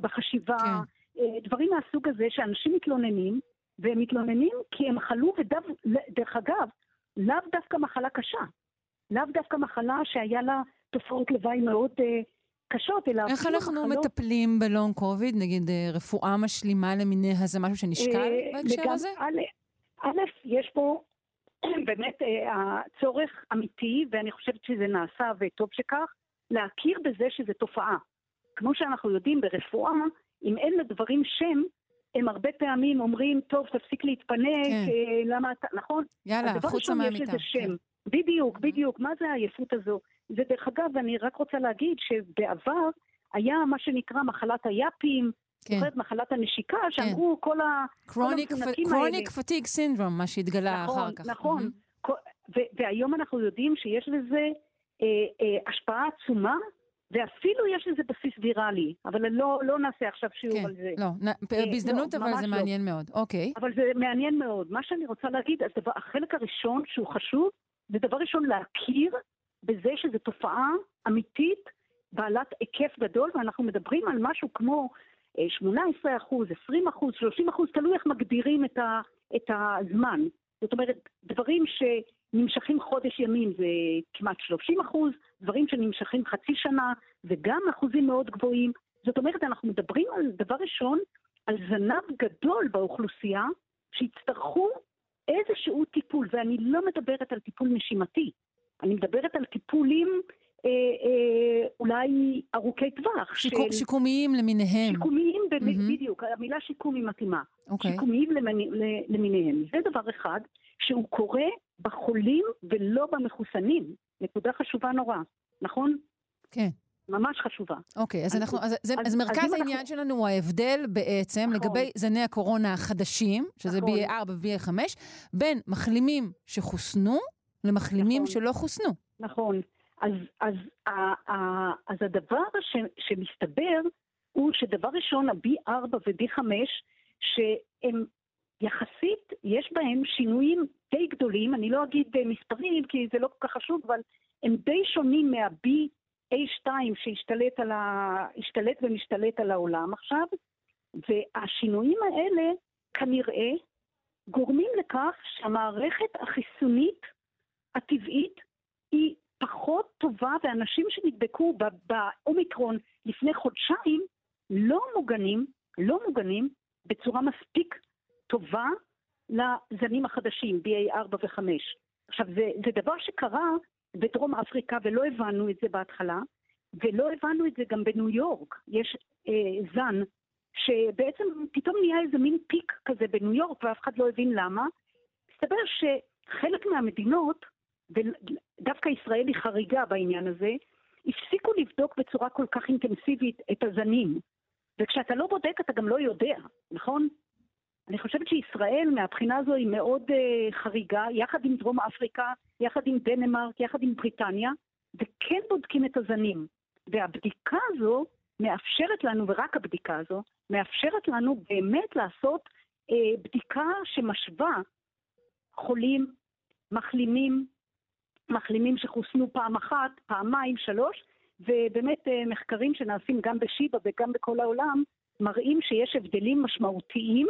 בחשיבה, כן. אה, דברים מהסוג הזה שאנשים מתלוננים, והם מתלוננים כי הם חלו, ודרך אגב, לאו דווקא מחלה קשה. לאו דווקא מחלה שהיה לה תופעות לוואי מאוד אה, קשות, אלא איך אנחנו מחלות... מטפלים בלונג קוביד? נגיד אה, רפואה משלימה למיניה, זה משהו שנשקל אה, בהקשר לגמ- הזה? א', א', יש פה באמת אה, הצורך אמיתי, ואני חושבת שזה נעשה וטוב שכך, להכיר בזה שזה תופעה. כמו שאנחנו יודעים ברפואה, אם אין לדברים שם, הם הרבה פעמים אומרים, טוב, תפסיק להתפנק, כן. אה, למה אתה, נכון? יאללה, אז דבר החוצה ראשון, יש מהמיטה. לזה שם. כן. בדיוק, בדיוק. מה זה העייפות הזו? ודרך אגב, אני רק רוצה להגיד שבעבר היה מה שנקרא מחלת היאפים, כן. זוכרת מחלת הנשיקה, שאמרו כל ה... קרוניק המפונקים האלה. קרוניק פטיג סינדרום, מה שהתגלה נכון, אחר כך. נכון. כל- ו- והיום אנחנו יודעים שיש לזה אה, אה, השפעה עצומה, ואפילו יש לזה בסיס ויראלי, אבל לא, לא נעשה עכשיו שיעור כן, על זה. לא, נ- אה, בהזדמנות לא, אבל זה לא. מעניין מאוד. אוקיי. אבל זה מעניין מאוד. מה שאני רוצה להגיד, אז דבר, החלק הראשון שהוא חשוב, זה דבר ראשון להכיר בזה שזו תופעה אמיתית, בעלת היקף גדול, ואנחנו מדברים על משהו כמו אה, 18 אחוז, 20 אחוז, 30 אחוז, תלוי איך מגדירים את, ה, את הזמן. זאת אומרת, דברים שנמשכים חודש ימים זה כמעט 30 אחוז, דברים שנמשכים חצי שנה, וגם אחוזים מאוד גבוהים. זאת אומרת, אנחנו מדברים על דבר ראשון, על זנב גדול באוכלוסייה שיצטרכו איזשהו טיפול, ואני לא מדברת על טיפול נשימתי, אני מדברת על טיפולים אה, אה, אולי ארוכי טווח. שיקו- שיקומיים למיניהם. שיקומיים, מהמם. בדיוק, המילה שיקום היא מתאימה. אוקיי. שיקומיים למני- למיניהם. זה דבר אחד שהוא קורה בחולים ולא במחוסנים. נקודה חשובה נורא, נכון? כן. ממש חשובה. אוקיי, אז אז- אנחנו, אז, אז- אז מרכז העניין אנחנו- שלנו הוא ההבדל בעצם נכון. לגבי זני הקורונה החדשים, שזה נכון. BA4 ו-BA5, בין מחלימים שחוסנו למחלימים נכון. שלא חוסנו. נכון. אז, אז, ה- ה- אז הדבר ש, שמסתבר הוא שדבר ראשון, ה-B4 ו-B5, שהם יחסית, יש בהם שינויים די גדולים, אני לא אגיד אה, מספרים כי זה לא כל כך חשוב, אבל הם די שונים מה-BA2 שהשתלט על ה... השתלט ומשתלט על העולם עכשיו, והשינויים האלה כנראה גורמים לכך שהמערכת החיסונית הטבעית היא פחות טובה, ואנשים שנדבקו באומיקרון לפני חודשיים לא מוגנים, לא מוגנים בצורה מספיק טובה לזנים החדשים, BA4 ו-5. עכשיו, זה, זה דבר שקרה בדרום אפריקה ולא הבנו את זה בהתחלה, ולא הבנו את זה גם בניו יורק. יש אה, זן שבעצם פתאום נהיה איזה מין פיק כזה בניו יורק ואף אחד לא הבין למה. מסתבר שחלק מהמדינות, ודווקא ישראל היא חריגה בעניין הזה, הפסיקו לבדוק בצורה כל כך אינטנסיבית את הזנים. וכשאתה לא בודק אתה גם לא יודע, נכון? אני חושבת שישראל מהבחינה הזו היא מאוד uh, חריגה, יחד עם דרום אפריקה, יחד עם דנמרק, יחד עם בריטניה, וכן בודקים את הזנים. והבדיקה הזו מאפשרת לנו, ורק הבדיקה הזו, מאפשרת לנו באמת לעשות uh, בדיקה שמשווה חולים, מחלימים, מחלימים שחוסנו פעם אחת, פעמיים, שלוש, ובאמת uh, מחקרים שנעשים גם בשיבא וגם בכל העולם, מראים שיש הבדלים משמעותיים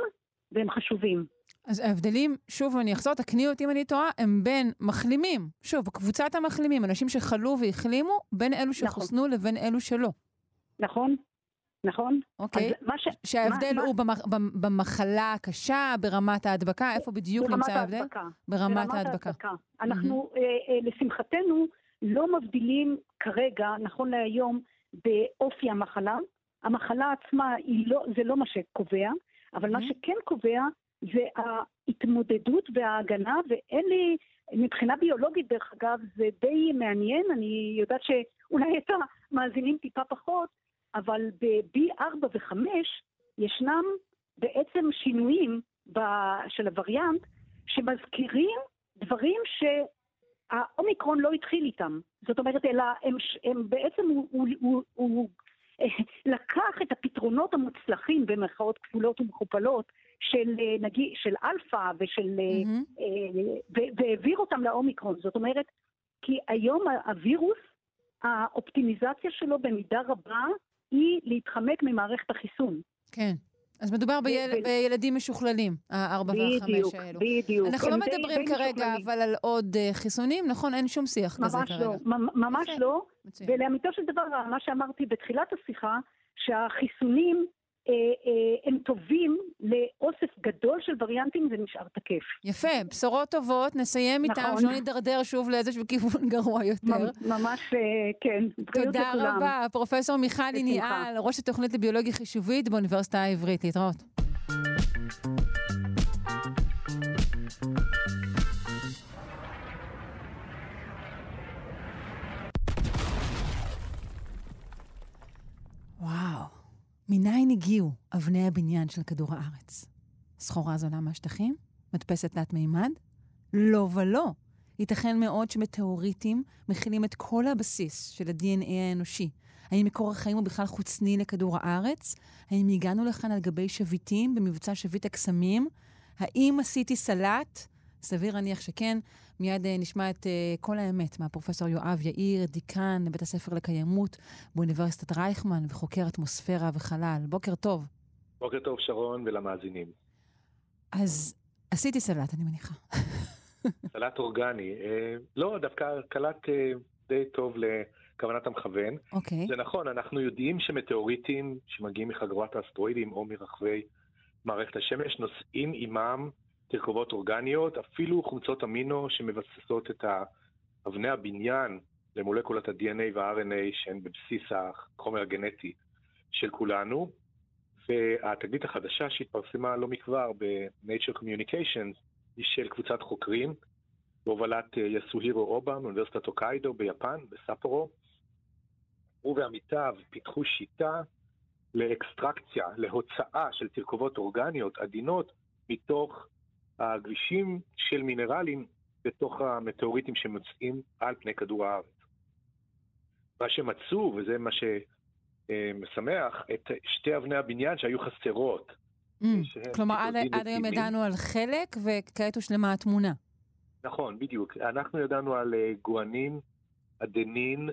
והם חשובים. אז ההבדלים, שוב, אני אחזור, תקני אותי אם אני טועה, הם בין מחלימים, שוב, קבוצת המחלימים, אנשים שחלו והחלימו, בין אלו שחוסנו נכון. לבין אלו שלא. נכון, נכון. אוקיי, ש... שההבדל מה, הוא מה... במח... במחלה הקשה, ברמת ההדבקה, איפה בדיוק נמצא ההבדל? ההדבקה. ברמת, ברמת ההדבקה. ההדבקה. אנחנו, mm-hmm. אה, אה, לשמחתנו, לא מבדילים כרגע, נכון להיום, באופי המחלה. המחלה עצמה, לא, זה לא מה שקובע, אבל. מה שכן קובע זה ההתמודדות וההגנה, ואין לי, מבחינה ביולוגית דרך אגב, זה די מעניין, אני יודעת שאולי את המאזינים טיפה פחות, אבל ב-B4 ו-5 ישנם בעצם שינויים של הווריאנט שמזכירים דברים שהאומיקרון לא התחיל איתם. זאת אומרת, אלא הם, הם בעצם, הוא, הוא, הוא, הוא לקח את הפתרונות המוצלחים במרכאות כפולות ומכופלות של נגיד, של אלפא ושל, mm-hmm. והעביר אותם לאומיקרון. זאת אומרת, כי היום הווירוס האופטימיזציה שלו במידה רבה היא להתחמק ממערכת החיסון. כן. אז מדובר ביל... ו... בילדים משוכללים, הארבע והחמש האלו. בדיוק, בדיוק. אנחנו לא מדברים כרגע אבל על עוד חיסונים, נכון? אין שום שיח כזה ממש כרגע. לא, ממש. לא. מצוין. ולאמיתו של דבר, מה שאמרתי בתחילת השיחה, שהחיסונים אה, אה, הם טובים לאוסף גדול של וריאנטים, זה נשאר תקף. יפה, בשורות טובות, נסיים איתם, נכון. שלא נידרדר שוב לאיזשהו כיוון גרוע יותר. ממ- ממש, אה, כן. תודה. רבה, פרופסור מיכלי בשמחה. ניהל, ראש התוכנית לביולוגיה חישובית באוניברסיטה העברית. להתראות. וואו, מניין הגיעו אבני הבניין של כדור הארץ? סחורה זולה מהשטחים? מדפסת תלת מימד? לא ולא. ייתכן מאוד שמטאוריטים מכילים את כל הבסיס של ה-DNA האנושי. האם מקור החיים הוא בכלל חוצני לכדור הארץ? האם הגענו לכאן על גבי שביטים במבצע שביט הקסמים? האם עשיתי סלט? סביר להניח שכן. מיד אה, נשמע את אה, כל האמת מהפרופסור יואב יאיר, דיקן בית הספר לקיימות באוניברסיטת רייכמן וחוקר אטמוספירה וחלל. בוקר טוב. בוקר טוב שרון ולמאזינים. אז עשיתי סלט, אני מניחה. סלט אורגני. אה, לא, דווקא קלט די טוב לכוונת המכוון. אוקיי. זה נכון, אנחנו יודעים שמטאוריטים שמגיעים מחגורת האסטרואידים או מרחבי מערכת השמש נושאים עימם תרכובות אורגניות, אפילו חומצות אמינו שמבססות את אבני הבניין למולקולת ה-DNA וה-RNA שהן בבסיס החומר הגנטי של כולנו. והתגלית החדשה שהתפרסמה לא מכבר ב-Nature Communications היא של קבוצת חוקרים בהובלת אה, יסוהירו אובה מאוניברסיטת הוקיידו ביפן, בספורו. הוא ועמיתיו פיתחו שיטה לאקסטרקציה, להוצאה של תרכובות אורגניות עדינות מתוך הגבישים של מינרלים בתוך המטאוריטים שמוצאים על פני כדור הארץ. מה שמצאו, וזה מה שמשמח, את שתי אבני הבניין שהיו חסרות. Mm, כלומר, עד, עד היום ידענו על חלק, וכעת הושלמה התמונה. נכון, בדיוק. אנחנו ידענו על אה, גואנין, אדנין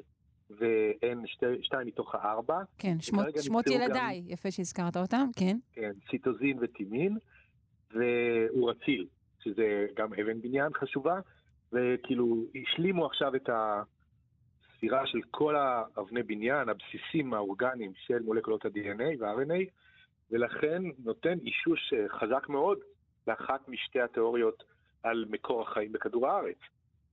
ו-N, שתי, שתיים מתוך הארבע. כן, שמות, שמות ילדיי, גם, יפה שהזכרת אותם, כן. כן, ציטוזין וטימין, ואורציל, שזה גם אבן בניין חשובה, וכאילו השלימו עכשיו את הספירה של כל האבני בניין, הבסיסים האורגניים של מולקולות ה-DNA וה-RNA, ולכן נותן אישוש אה, חזק מאוד לאחת משתי התיאוריות על מקור החיים בכדור הארץ.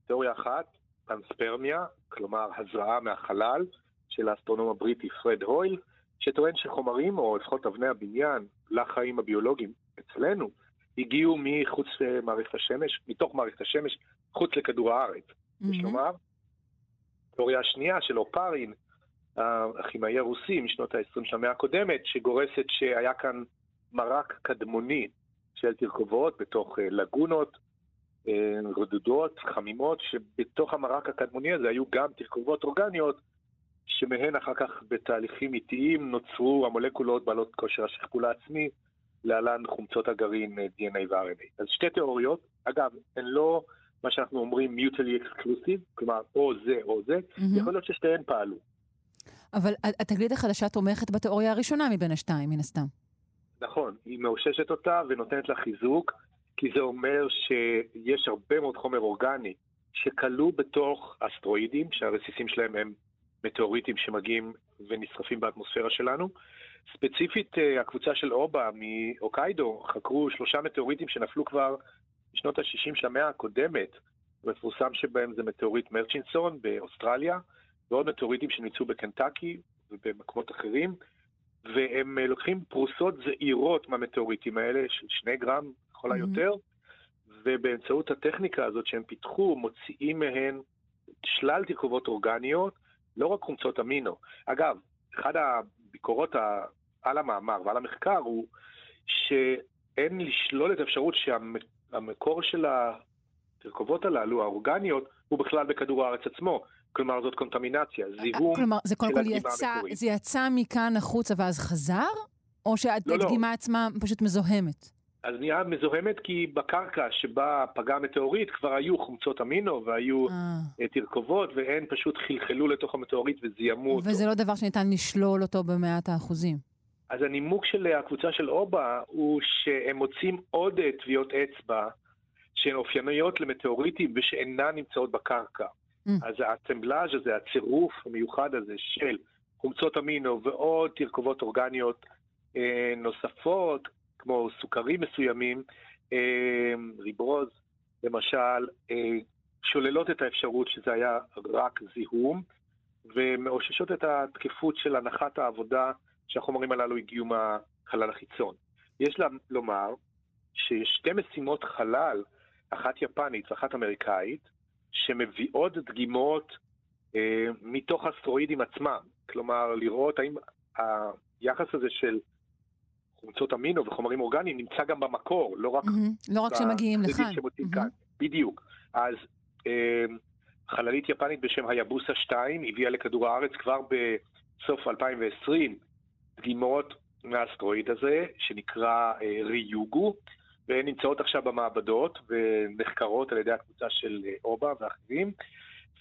תיאוריה אחת, פנספרמיה, כלומר הזרעה מהחלל, של האסטרונום הבריטי פרד הויל, שטוען שחומרים, או לפחות אבני הבניין, לחיים הביולוגיים אצלנו, הגיעו מחוץ למערכת השמש, מתוך מערכת השמש, חוץ לכדור הארץ. Mm-hmm. יש לומר, תיאוריה השנייה של אופרין, הכימאי הרוסי משנות ה-20 של המאה הקודמת, שגורסת שהיה כאן מרק קדמוני של תרכובות בתוך לגונות, רדודות, חמימות, שבתוך המרק הקדמוני הזה היו גם תרכובות אורגניות, שמהן אחר כך בתהליכים איטיים נוצרו המולקולות בעלות כושר השכפול העצמי, להלן חומצות הגרעין DNA ו-RNA. אז שתי תיאוריות, אגב, הן לא מה שאנחנו אומרים mutually exclusive, כלומר או זה או זה, mm-hmm. יכול להיות ששתיהן פעלו. אבל התגלית החדשה תומכת בתיאוריה הראשונה מבין השתיים, מן הסתם. נכון, היא מאוששת אותה ונותנת לה חיזוק, כי זה אומר שיש הרבה מאוד חומר אורגני שכלוא בתוך אסטרואידים, שהרסיסים שלהם הם מטאוריטים שמגיעים ונשרפים באטמוספירה שלנו. ספציפית, הקבוצה של אובה מאוקיידו חקרו שלושה מטאוריטים שנפלו כבר בשנות ה-60 של המאה הקודמת. המפורסם שבהם זה מטאוריט מרצ'ינסון באוסטרליה, ועוד מטאוריטים שנמצאו בקנטקי ובמקומות אחרים, והם לוקחים פרוסות זעירות מהמטאוריטים האלה, של שני גרם לכל היותר, mm-hmm. ובאמצעות הטכניקה הזאת שהם פיתחו, מוציאים מהן שלל תרכובות אורגניות, לא רק חומצות אמינו. אגב, אחת הביקורות על המאמר ועל המחקר הוא שאין לשלול את האפשרות שהמקור של התרכובות הללו, האורגניות, הוא בכלל בכדור הארץ עצמו. כלומר, זאת קונטמינציה, זיהום כלומר, זה קודם כל יצא, זה יצא מכאן החוצה ואז חזר? או שהדגימה לא, לא. עצמה פשוט מזוהמת? אז נהיה מזוהמת כי בקרקע שבה פגע המטאוריט כבר היו חומצות אמינו והיו אה. אה, תרכובות, והן פשוט חלחלו לתוך המטאוריט וזיהמו אותו. וזה לא דבר שניתן לשלול אותו במאת האחוזים. אז הנימוק של הקבוצה של אובה הוא שהם מוצאים עוד אה, טביעות אצבע שהן אופייניות למטאוריטים ושאינן נמצאות בקרקע. Mm. אז האסמבלאז' הזה, הצירוף המיוחד הזה של חומצות אמינו ועוד תרכובות אורגניות אה, נוספות, כמו סוכרים מסוימים, אה, ריברוז למשל, אה, שוללות את האפשרות שזה היה רק זיהום, ומאוששות את התקפות של הנחת העבודה שהחומרים הללו הגיעו מהחלל החיצון. יש לה לומר שיש שתי משימות חלל, אחת יפנית ואחת אמריקאית, שמביאות דגימות אה, מתוך אסטרואידים עצמם. כלומר, לראות האם היחס הזה של חומצות אמינו וחומרים אורגניים נמצא גם במקור, לא רק... לא רק כשמגיעים בצדדים לכאן. בדיוק. אז אה, חללית יפנית בשם היבוסה 2 הביאה לכדור הארץ כבר בסוף 2020 דגימות מהאסטרואיד הזה, שנקרא אה, ריוגו, והן נמצאות עכשיו במעבדות ונחקרות על ידי הקבוצה של אה, אובה ואחרים,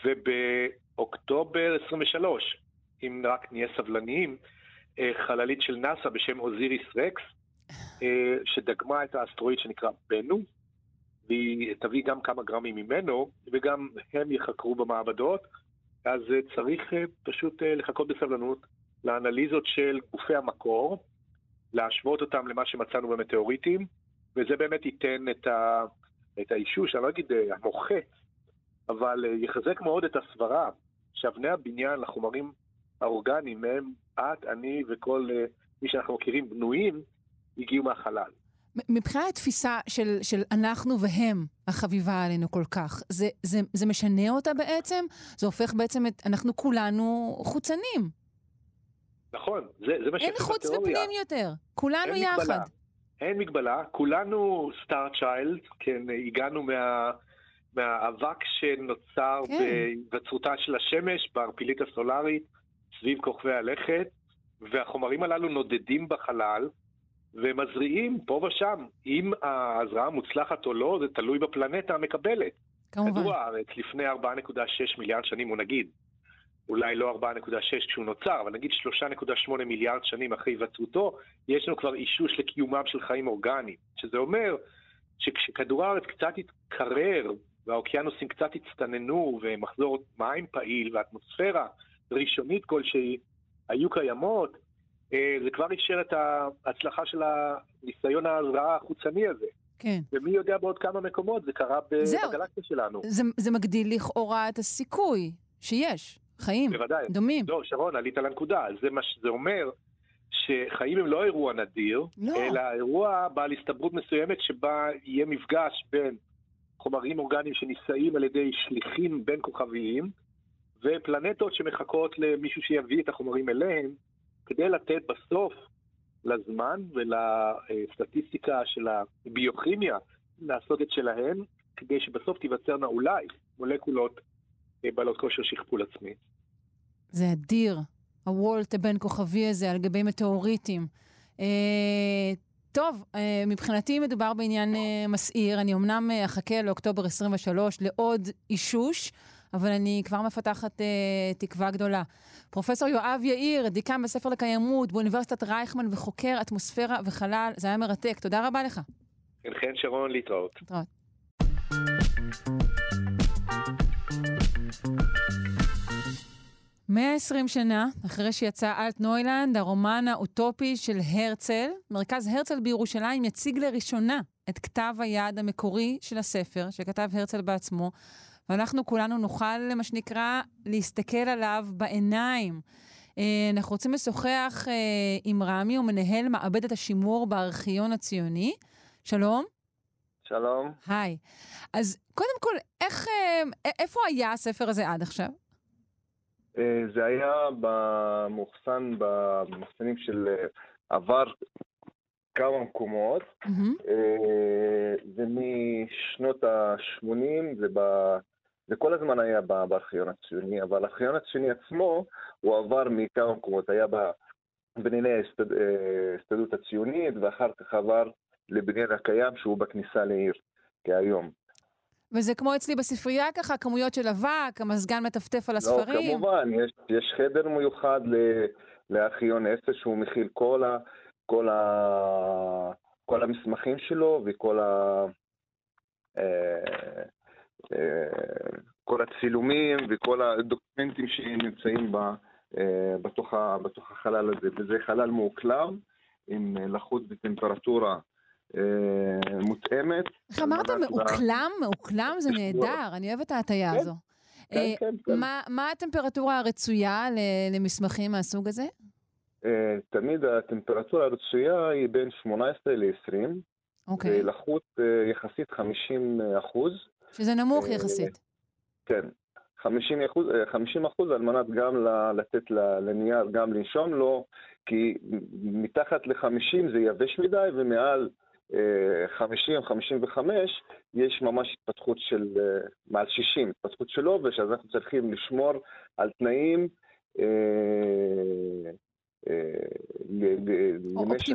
ובאוקטובר 23, אם רק נהיה סבלניים, חללית של נאסא בשם אוזיריס רקס, אה, שדגמה את האסטרואיד שנקרא בנו, והיא תביא גם כמה גרמים ממנו, וגם הם יחקרו במעבדות, אז אה, צריך אה, פשוט אה, לחכות בסבלנות לאנליזות של גופי המקור, להשוות אותם למה שמצאנו במטאוריטים, וזה באמת ייתן את, ה, את האישוש, אני לא אגיד אה, המוחץ, אבל אה, יחזק מאוד את הסברה. שאבני הבניין לחומרים האורגניים, מהם את, אני וכל אה, מי שאנחנו מכירים בנויים, הגיעו מהחלל. מבחינת התפיסה של, של אנחנו והם, החביבה עלינו כל כך, זה, זה, זה משנה אותה בעצם? זה הופך בעצם את, אנחנו כולנו חוצנים. נכון, זה, זה מה אין שיפה חוץ. ופנים יותר. כולנו אין יחד. מגבלה. אין מגבלה, כולנו סטאר צ'יילד, כן, הגענו מה, מהאבק שנוצר כן. בהיווצרותה של השמש בערפילית הסולארית סביב כוכבי הלכת, והחומרים הללו נודדים בחלל ומזריעים פה ושם. אם ההזרעה מוצלחת או לא, זה תלוי בפלנטה המקבלת. כמובן. כדור הארץ לפני 4.6 מיליארד שנים, הוא נגיד, אולי לא 4.6 כשהוא נוצר, אבל נגיד 3.8 מיליארד שנים אחרי היווצרותו, יש לנו כבר אישוש לקיומם של חיים אורגניים. שזה אומר שכשכדור הארץ קצת התקרר, והאוקיינוסים קצת הצטננו, ומחזור מים פעיל, ואטמוספירה ראשונית כלשהי היו קיימות, אה, זה כבר אפשר את ההצלחה של הניסיון ההזרעה החוצני הזה. כן. ומי יודע בעוד כמה מקומות זה קרה. בגלקסיה שלנו. זה, זה מגדיל לכאורה את הסיכוי שיש חיים בוודאי. דומים. לא, שרון, עלית על הנקודה. זה מה שזה אומר, שחיים הם לא אירוע נדיר, לא. אלא אירוע בעל הסתברות מסוימת שבה יהיה מפגש בין חומרים אורגניים שנישאים על ידי שליחים בין כוכביים, ופלנטות שמחכות למישהו שיביא את החומרים אליהם, כדי לתת בסוף לזמן ולסטטיסטיקה של הביוכימיה לעשות את שלהם, כדי שבסוף תיווצרנה אולי מולקולות אה, בעלות כושר שכפול עצמי. זה אדיר, הוולט הבין כוכבי הזה על גבי מטאוריטים. אה, טוב, אה, מבחינתי מדובר בעניין אה, מסעיר. אני אמנם אחכה לאוקטובר 23 לעוד אישוש, אבל אני כבר מפתחת אה, תקווה גדולה. פרופסור יואב יאיר, דיקן בספר לקיימות באוניברסיטת רייכמן וחוקר אטמוספירה וחלל, זה היה מרתק. תודה רבה לך. כן, כן, שרון, להתראות. להתראות. 120 שנה אחרי שיצא אלטנוילנד, הרומן האוטופי של הרצל, מרכז הרצל בירושלים יציג לראשונה את כתב היד המקורי של הספר, שכתב הרצל בעצמו, ואנחנו כולנו נוכל, מה שנקרא, להסתכל עליו בעיניים. אה, אנחנו רוצים לשוחח אה, עם רמי, הוא מנהל מעבדת השימור בארכיון הציוני. שלום. שלום. היי. אז קודם כל, איך, אה, איפה היה הספר הזה עד עכשיו? זה היה במאוחסן, במחסנים של עבר כמה מקומות, אה, ומשנות ה-80 זה, ב... זה כל הזמן היה בארכיון הציוני, אבל הארכיון הציוני עצמו הוא עבר מכמה מקומות, היה בבנייני ההסתדרות הציונית, ואחר כך עבר לבניין הקיים שהוא בכניסה לעיר, כהיום. וזה כמו אצלי בספרייה ככה, כמויות של אבק, המזגן מטפטף על הספרים. לא, כמובן, יש, יש חדר מיוחד לארכיון 10 שהוא מכיל כל, ה, כל, ה, כל המסמכים שלו וכל ה... אה, אה, כל הצילומים וכל הדוקומנטים שנמצאים ב, אה, בתוך, בתוך החלל הזה, וזה חלל מאוקלם עם לחות בטמפרטורה אה, מותאמת. איך אמרת מאוקלם? מאוקלם זה נהדר, אני אוהבת את ההטייה כן, הזו. כן, אה, כן. מה הטמפרטורה הרצויה למסמכים מהסוג הזה? אה, תמיד הטמפרטורה הרצויה היא בין 18 ל-20. אוקיי. לחות יחסית 50 אחוז. שזה נמוך יחסית. כן. 50 אחוז, 50 אחוז על מנת גם לתת לנייר גם לנשום לו, כי מתחת ל-50 זה יבש מדי, ומעל 50-55 יש ממש התפתחות של אה, מעל 60, התפתחות של עובש, אז אנחנו צריכים לשמור על תנאים אה, אה, למשך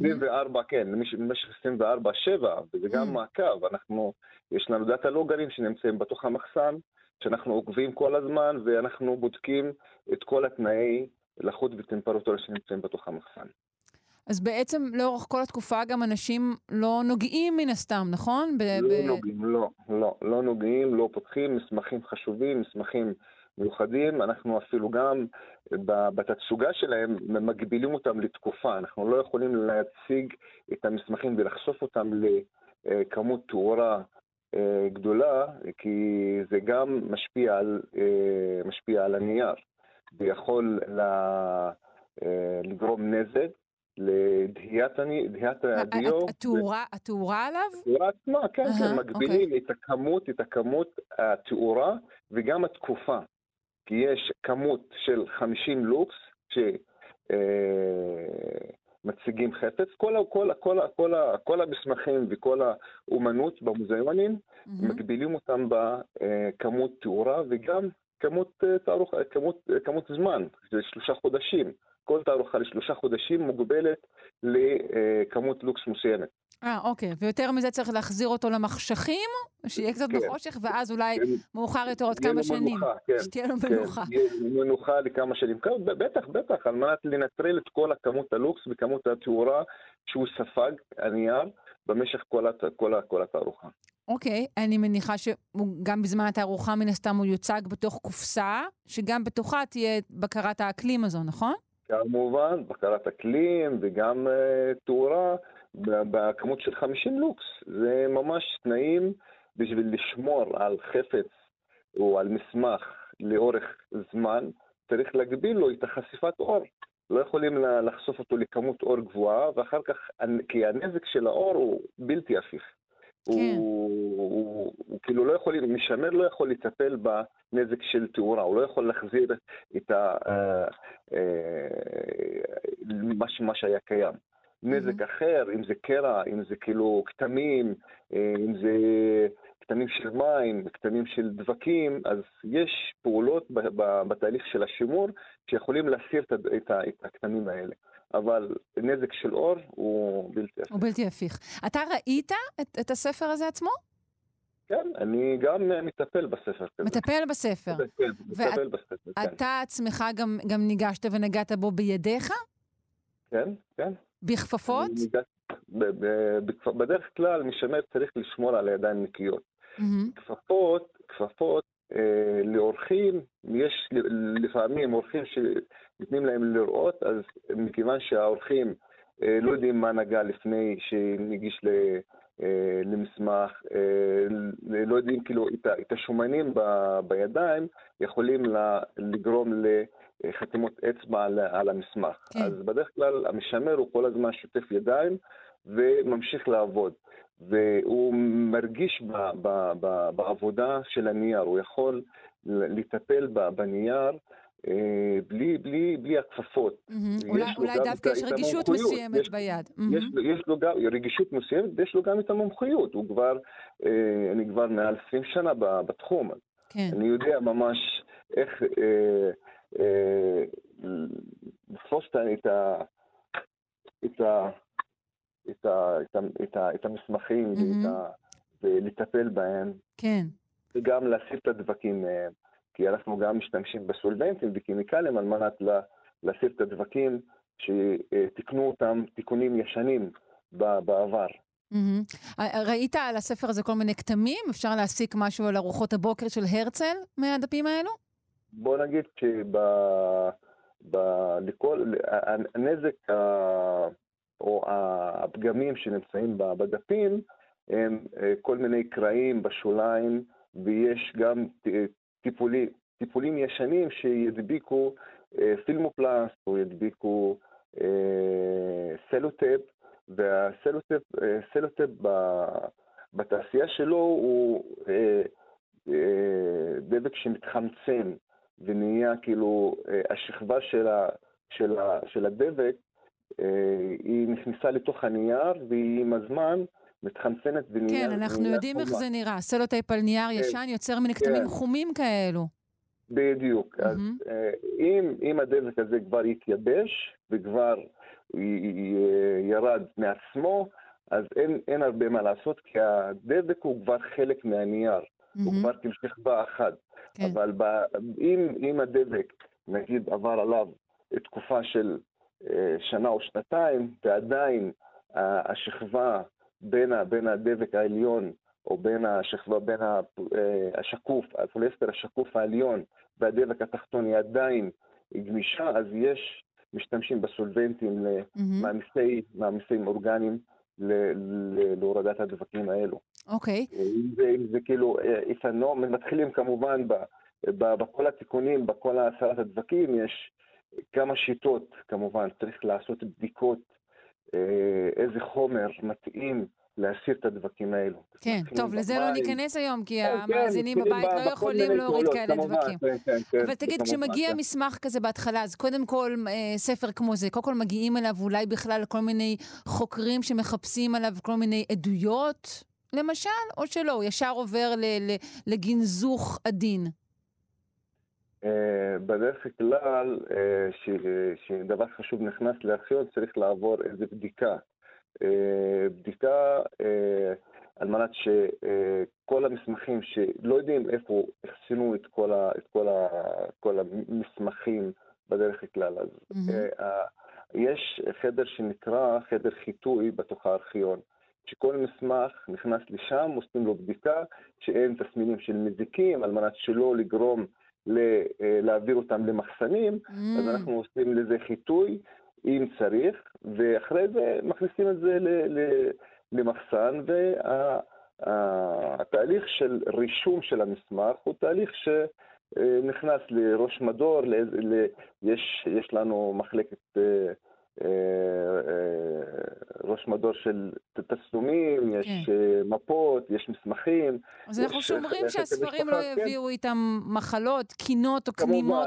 24, כן, למשך 24-7, וזה גם מעקב. אנחנו, יש לנו דאטה לוגרים שנמצאים בתוך המחסן, שאנחנו עוקבים כל הזמן, ואנחנו בודקים את כל התנאי לחות וטמפרטורה שנמצאים בתוך המחסן. אז בעצם לאורך כל התקופה גם אנשים לא נוגעים מן הסתם, נכון? ב- לא ב- נוגעים, לא, לא, לא נוגעים, לא פותחים מסמכים חשובים, מסמכים מיוחדים. אנחנו אפילו גם בתצוגה שלהם מגבילים אותם לתקופה. אנחנו לא יכולים להציג את המסמכים ולחשוף אותם לכמות תאורה אה, גדולה, כי זה גם משפיע על, אה, משפיע על הנייר ויכול אה, לגרום נזק. לדהיית הדיו. התאורה עליו? התאורה עצמה, כן, כן, מגבילים אוקיי. את הכמות, את הכמות התאורה וגם התקופה. כי יש כמות של 50 לוקס שמציגים אה, חפץ. כל, כל, כל, כל, כל המסמכים וכל האומנות במוזיאונים, מגבילים אותם בכמות תאורה וגם כמות, אה, תארוך, כמות, כמות זמן, זה שלושה חודשים. כל תערוכה לשלושה חודשים מוגבלת לכמות לוקס מסוימת. אה, אוקיי. ויותר מזה צריך להחזיר אותו למחשכים, שיהיה קצת כן. בחושך, ואז אולי כן. מאוחר יותר עוד כמה שנים. מנוחה, כן. שתהיה לו כן. מנוחה. כן, מנוחה לכמה שנים. כן, בטח, בטח, על מנת לנטרל את כל הכמות הלוקס וכמות התאורה שהוא ספג, הנייר, במשך כל, הת... כל, כל התערוכה. אוקיי, אני מניחה שגם בזמן התערוכה מן הסתם הוא יוצג בתוך קופסה, שגם בתוכה תהיה בקרת האקלים הזו, נכון? כמובן, בקרת אקלים וגם uh, תאורה בכמות של 50 לוקס. זה ממש תנאים בשביל לשמור על חפץ או על מסמך לאורך זמן, צריך להגביל לו את החשיפת אור. לא יכולים לחשוף אותו לכמות אור גבוהה, ואחר כך, כי הנזק של האור הוא בלתי הפיך. כן. הוא, הוא, הוא כאילו לא יכול, משמר לא יכול לטפל בנזק של תאורה, הוא לא יכול להחזיר את ה, אה, אה, מה, מה שהיה קיים. נזק mm-hmm. אחר, אם זה קרע, אם זה כאילו כתמים, אה, אם זה כתמים של מים, כתמים של דבקים, אז יש פעולות בתהליך של השימור שיכולים להסיר את הכתמים האלה. אבל נזק של אור הוא בלתי הפיך. הוא בלתי הפיך. אתה ראית את, את הספר הזה עצמו? כן, אני גם מטפל בספר כזה. מטפל בספר. כן, מטפל בספר, כן. אתה עצמך גם, גם ניגשת ונגעת בו בידיך? כן, כן. בכפפות? בדרך כלל משמר צריך לשמור על הידיים נקיות. כפפות, כפפות אה, לאורחים, יש לפעמים אורחים שנותנים להם לראות, אז מכיוון שהאורחים אה, לא יודעים מה נגע לפני שנגיש ל... אה, למסמך, לא יודעים כאילו את השומנים בידיים יכולים לגרום לחתימות אצבע על המסמך. כן. אז בדרך כלל המשמר הוא כל הזמן שוטף ידיים וממשיך לעבוד. והוא מרגיש ב, ב, ב, בעבודה של הנייר, הוא יכול לטפל בנייר אה, בלי, בלי, בלי הכפפות. Mm-hmm. אולי, אולי דווקא יש רגישות מסוימת יש, ביד. Mm-hmm. יש, יש לו גם רגישות מסוימת ויש לו גם את המומחיות. הוא כבר, אה, אני כבר מעל 20 שנה בתחום. כן. אני יודע ממש איך אה, אה, לתפוס את ה... את ה את, ה, את, ה, את, ה, את המסמכים מהמם. ואת ה, ולטפל בהם, כן. וגם להסיר את הדבקים מהם, כי אנחנו גם משתמשים בסולבנטים וכימיקלים על מנת לה, להסיר את הדבקים שתיקנו אותם תיקונים ישנים בעבר. אה, ראית על הספר הזה כל מיני כתמים? אפשר להסיק משהו על ארוחות הבוקר של הרצל מהדפים האלו? בוא נגיד שב... הנזק. או הפגמים שנמצאים בדפים הם אה, כל מיני קרעים בשוליים, ויש גם ט- טיפולי, טיפולים ישנים שידביקו אה, פילמופלסט או ידביקו אה, סלוטייפ, והסלוטייפ אה, בתעשייה שלו הוא אה, אה, דבק שמתחמצן ונהיה כאילו, אה, השכבה של, ה, של, ה, של הדבק, אה, היא נכנסה לתוך הנייר והיא עם הזמן מתחמצנת ונהיה... כן, אנחנו ונהיה יודעים איך חומה. זה נראה. סלוטייפ על נייר כן, ישן יוצר מיני כתמים כן. חומים כאלו. בדיוק. אז מהמם. אה, אם, אם הדבק הזה כבר יתייבש וכבר י- י- ירד מעצמו, אז אין, אין הרבה מה לעשות, כי הדבק הוא כבר חלק מהנייר, הוא מהמם. כבר כאילו שכבה אחת. כן. אבל ב, אם, אם הדבק, נגיד, עבר עליו תקופה של אה, שנה או שנתיים, ועדיין ה- השכבה בין, בין הדבק העליון, או בין השכבה, בין ה, אה, השקוף, הפוליסטר השקוף העליון, והדבק התחתון היא עדיין גמישה, אז יש, משתמשים בסולבנטים מהמם. למעמיסי מעמיסים אורגניים להורדת הדבקים האלו. אוקיי. אם זה, אם זה כאילו אה, איתנו, מתחילים כמובן ב, ב, בכל התיקונים, בכל הסרת הדבקים, יש כמה שיטות כמובן, צריך לעשות בדיקות אה, איזה חומר מתאים להסיר את הדבקים האלו. כן, טוב, לזה לא. ניכנס היום, כי כן, כן, המאזינים מתחילים בבית לא יכולים להוריד כאלה כמובן, דבקים. כן, כן, כן, אבל תגיד, כמובן, כשמגיע כן. מסמך כזה בהתחלה, אז קודם כל אה, ספר כמו זה, קודם כל מגיעים אליו אולי בכלל כל מיני חוקרים שמחפשים עליו כל מיני עדויות, למשל, או שלא, הוא ישר עובר לגנזוך עדין. אה, בדרך כלל, אה, ש- שדבר חשוב נכנס לארכיון, צריך לעבור איזו בדיקה. אה, בדיקה אה, על מנת שכל המסמכים שלא יודעים איפה אחסנו את כל, ה, את כל, ה, כל המסמכים בדרך כלל. אז. אה, יש חדר שנקרא חדר חיטוי בתוך הארכיון. שכל מסמך נכנס לשם, עושים לו בדיקה, שאין תסמינים של מזיקים, על מנת שלא לגרום ל- אה, להעביר אותם למחסנים, אז Mm. אנחנו עושים לזה חיטוי, אם צריך, ואחרי זה מכניסים את זה ל- ל- למחסן, והתהליך של רישום של המסמך הוא תהליך שנכנס לראש מדור, לאיזה- ל- יש, יש לנו מחלקת אה, אה, אה, ראש מדור של תצלומים, יש כן. אה, מפות, יש מסמכים. אז אנחנו יש שומרים חלק שהספרים לא כן. יביאו איתם מחלות, קינות או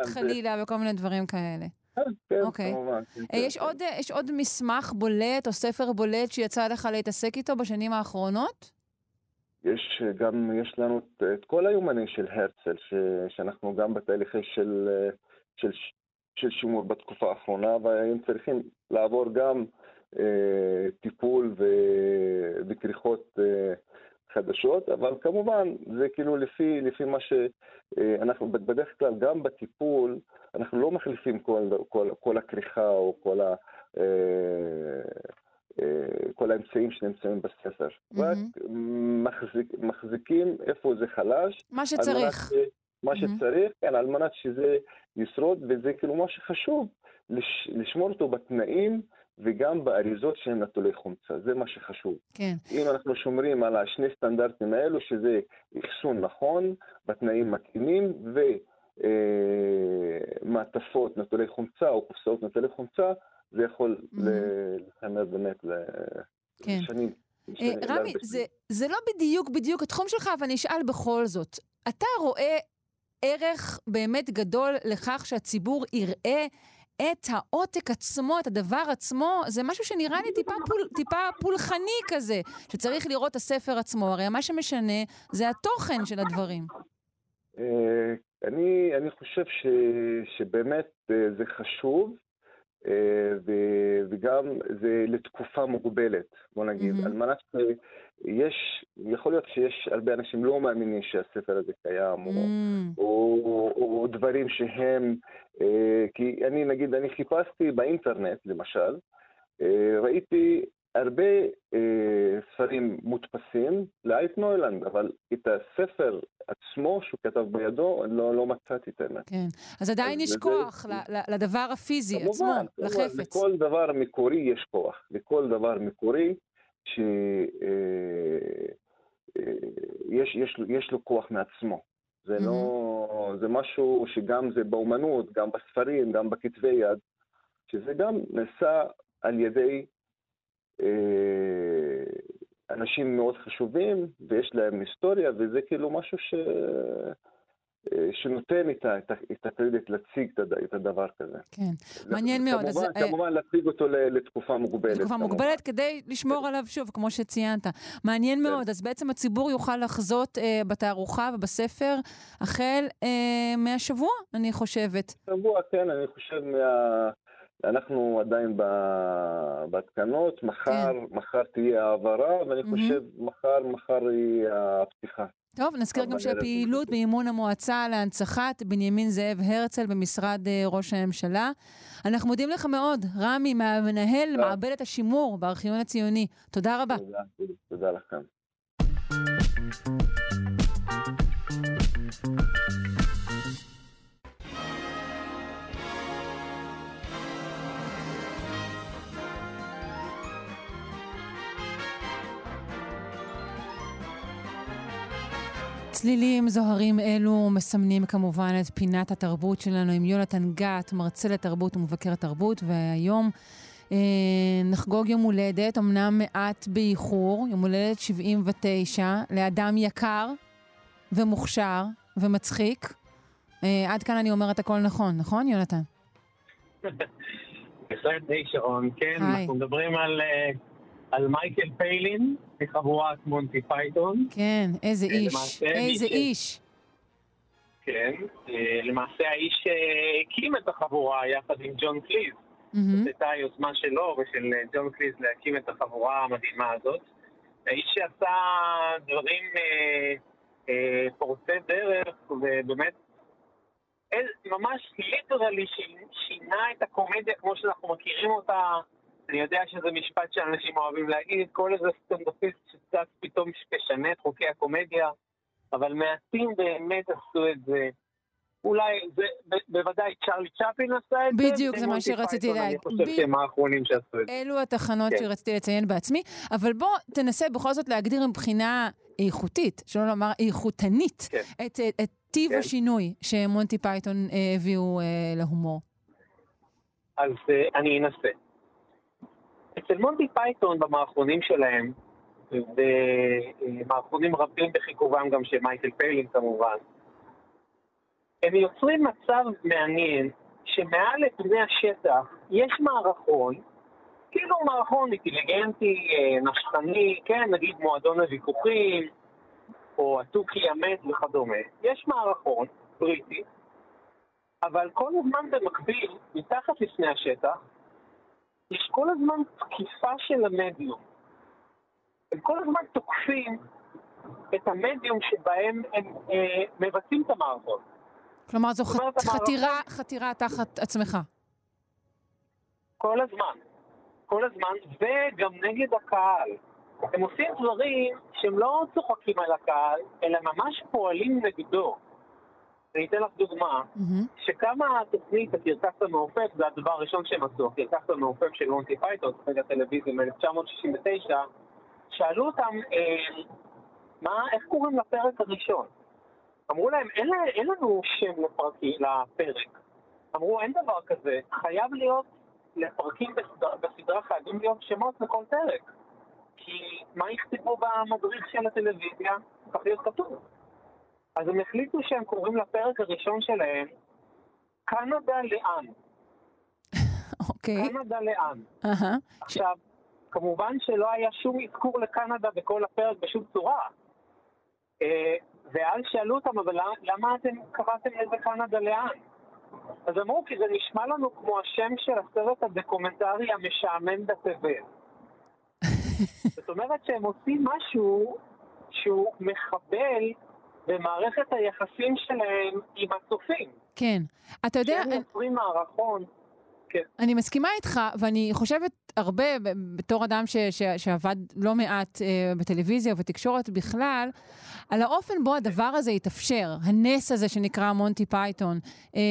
זה- חלילה וכל מיני דברים כאלה. כן, כן, אוקיי. כמובן. כן, אה, כן, יש כן. עוד, אה, יש עוד מסמך בולט או ספר בולט שיצא לך להתעסק איתו בשנים האחרונות? יש גם, יש לנו את, את כל היומנים של הרצל, ש, שאנחנו גם בתהליכי של, אה, של, של שימור בתקופה האחרונה, והם צריכים לעבור גם אה, טיפול ו, וכריכות אה, חדשות, אבל כמובן, זה כאילו לפי, לפי מה שאנחנו, בדרך כלל גם בטיפול, אנחנו לא מחליפים כל, כל, כל הכריכה או כל ה... אה, אה, כל האמצעים שנמצאים בספר. מהמם. רק מחזיק, מחזיקים איפה זה חלש. מה שצריך. מה. שצריך, כן, על מנת שזה ישרוד, וזה כאילו מה שחשוב, לש, לשמור אותו בתנאים וגם באריזות שהם נטולי חומצה, זה מה שחשוב. כן. אם אנחנו שומרים על השני סטנדרטים האלו, שזה אחסון נכון, בתנאים מתאימים, ומעטפות נטולי חומצה או קופסאות נטולי חומצה, זה יכול מהמם. ל- לשמר באמת כן. לשנים. אה, לשנים- רמי. זה לא בדיוק בדיוק התחום שלך, אבל אני אשאל בכל זאת. אתה רואה ערך באמת גדול לכך שהציבור יראה את העותק עצמו, את הדבר עצמו? זה משהו שנראה לי טיפה, פול, טיפה פולחני כזה, שצריך לראות את הספר עצמו. הרי מה שמשנה זה התוכן של הדברים. אה, אני, אני חושב ש, שבאמת אה, זה חשוב, וגם זה לתקופה מוגבלת, בוא נגיד, mm-hmm. על מנת שיש, יכול להיות שיש הרבה אנשים לא מאמינים שהספר הזה קיים, mm. או, או, או דברים שהם, כי אני נגיד, אני חיפשתי באינטרנט למשל, ראיתי הרבה אה, ספרים מודפסים לאייט נוילנד, אבל את הספר עצמו שהוא כתב בידו, לא, לא מצאתי את האמת. כן, אז עדיין יש כוח לדבר הפיזי כמובן, עצמו, לחפץ. לכל דבר מקורי יש כוח, לכל דבר מקורי שיש אה, אה, יש, יש לו כוח מעצמו. זה לא, זה משהו שגם זה באומנות, גם בספרים, גם בכתבי יד, שזה גם נעשה על ידי אה, אנשים מאוד חשובים, ויש להם היסטוריה, וזה כאילו משהו ש... אה, שנותן את, הקרדיט להציג את הדבר כזה. כן, מעניין מאוד. כמובן, אז, כמובן אה, להציג אותו לתקופה מוגבלת. לתקופה כמובן. מוגבלת כדי לשמור עליו שוב, כמו שציינת. מעניין כן. מאוד, אז בעצם הציבור יוכל לחזות אה, בתערוכה ובספר החל אה, מהשבוע, אני חושבת. שבוע, כן, אני חושב מה... אנחנו עדיין בהתקנות, מחר, כן. מחר תהיה העברה, ואני mm-hmm. חושב מחר, מחר היא הפתיחה. טוב, נזכיר גם שהפעילות באימון המועצה להנצחת בנימין זאב הרצל במשרד אה, ראש הממשלה. אנחנו מודים לך מאוד, רמי, מנהל מעבדת השימור בארכיון הציוני. תודה רבה. תודה, תודה לכם. צלילים זוהרים אלו מסמנים כמובן את פינת התרבות שלנו עם יונתן גת, מרצה לתרבות ומבקר התרבות, והיום אה, נחגוג יום הולדת, אמנם מעט באיחור, יום הולדת 79, לאדם יקר ומוכשר ומצחיק. אה, עד כאן אני אומרת הכל נכון, נכון יונתן? בהחלט די שרון, כן, אנחנו מדברים על... אה... על מייקל פיילין מחבורת מונטי פייתון. כן, איזה אה, איש, איזה איש. כן, אה, למעשה האיש שהקים את החבורה יחד עם ג'ון קליז. זאת הייתה היוזמה שלו ושל אה, ג'ון קליז להקים את החבורה המדהימה הזאת. האיש שעשה דברים אה, אה, פורצי דרך, ובאמת ממש literally שינה את הקומדיה כמו שאנחנו מכירים אותה אני יודע שזה משפט שאנשים אוהבים להגיד, כל איזה סטנדאפיסט שצץ פתאום משנה את חוקי הקומדיה, אבל מעטים באמת עשו את זה. אולי, זה, בוודאי צ'רלי צ'פלין עשה את זה. בדיוק, זה מה שרציתי להגיד. אני חושב שהם האחרונים שעשו את זה. אלו התחנות כן. שרציתי לציין בעצמי, אבל בוא תנסה בכל זאת להגדיר מבחינה איכותית, שלא לומר איכותנית, כן. את, את טיב כן. השינוי שמונטי פייתון אה, הביאו אה, להומור. אז אה, אני אנסה. אצל מונטי פייתון במערכונים שלהם, ומערכונים רבים בכיכובם גם של מייקל פיילין כמובן, הם יוצרים מצב מעניין שמעל לפני השטח יש מערכון, כאילו מערכון אינטליגנטי, אה, נשכני, כן, נגיד מועדון הוויכוחים, או התוכי המת וכדומה. יש מערכון בריטי, אבל כל הזמן במקביל, מתחת לפני השטח, יש כל הזמן תקיפה של המדיום. הם כל הזמן תוקפים את המדיום שבהם הם אה, מבצעים את המערכות. כלומר, זו ח... חתירה, המערכות... חתירה תחת עצמך. כל הזמן. כל הזמן, וגם נגד הקהל. הם עושים דברים שהם לא צוחקים על הקהל, אלא ממש פועלים נגדו. אני אתן לך דוגמה, mm-hmm. שקמה התוכנית הקרקס המעופף, זה הדבר הראשון שהם עשו, הקרקס המעופף של מונטי פייטון, תוכנית הטלוויזיה מ-1969, שאלו אותם, אה, מה, איך קוראים לפרק הראשון? אמרו להם, אין, אין לנו שם לפרק. אמרו, אין דבר כזה, חייב להיות, לפרקים בסדרה חייבים להיות שמות לכל פרק. כי מה יכתבו במדריך של הטלוויזיה? צריך להיות כתוב. אז הם החליטו שהם קוראים לפרק הראשון שלהם קנדה לאן. אוקיי. Okay. קנדה לאן. Uh-huh. עכשיו. כמובן שלא היה שום אזכור לקנדה בכל הפרק בשום צורה. Uh, ואז שאלו אותם, אבל למה, אתם קראתם לזה קנדה לאן? אז אמרו, כי זה נשמע לנו כמו השם של הסרט הדוקומנטרי המשעמם בתבל. זאת אומרת שהם עושים משהו שהוא מחבל במערכת היחסים שלהם עם הצופים. כן. אתה יודע... שהם יוצרים מערכון. כן. אני מסכימה איתך, ואני חושבת הרבה, בתור אדם ש, ש, שעבד לא מעט אה, בטלוויזיה ובתקשורת בכלל, על האופן בו הדבר הזה התאפשר, הנס הזה שנקרא מונטי פייתון. אה,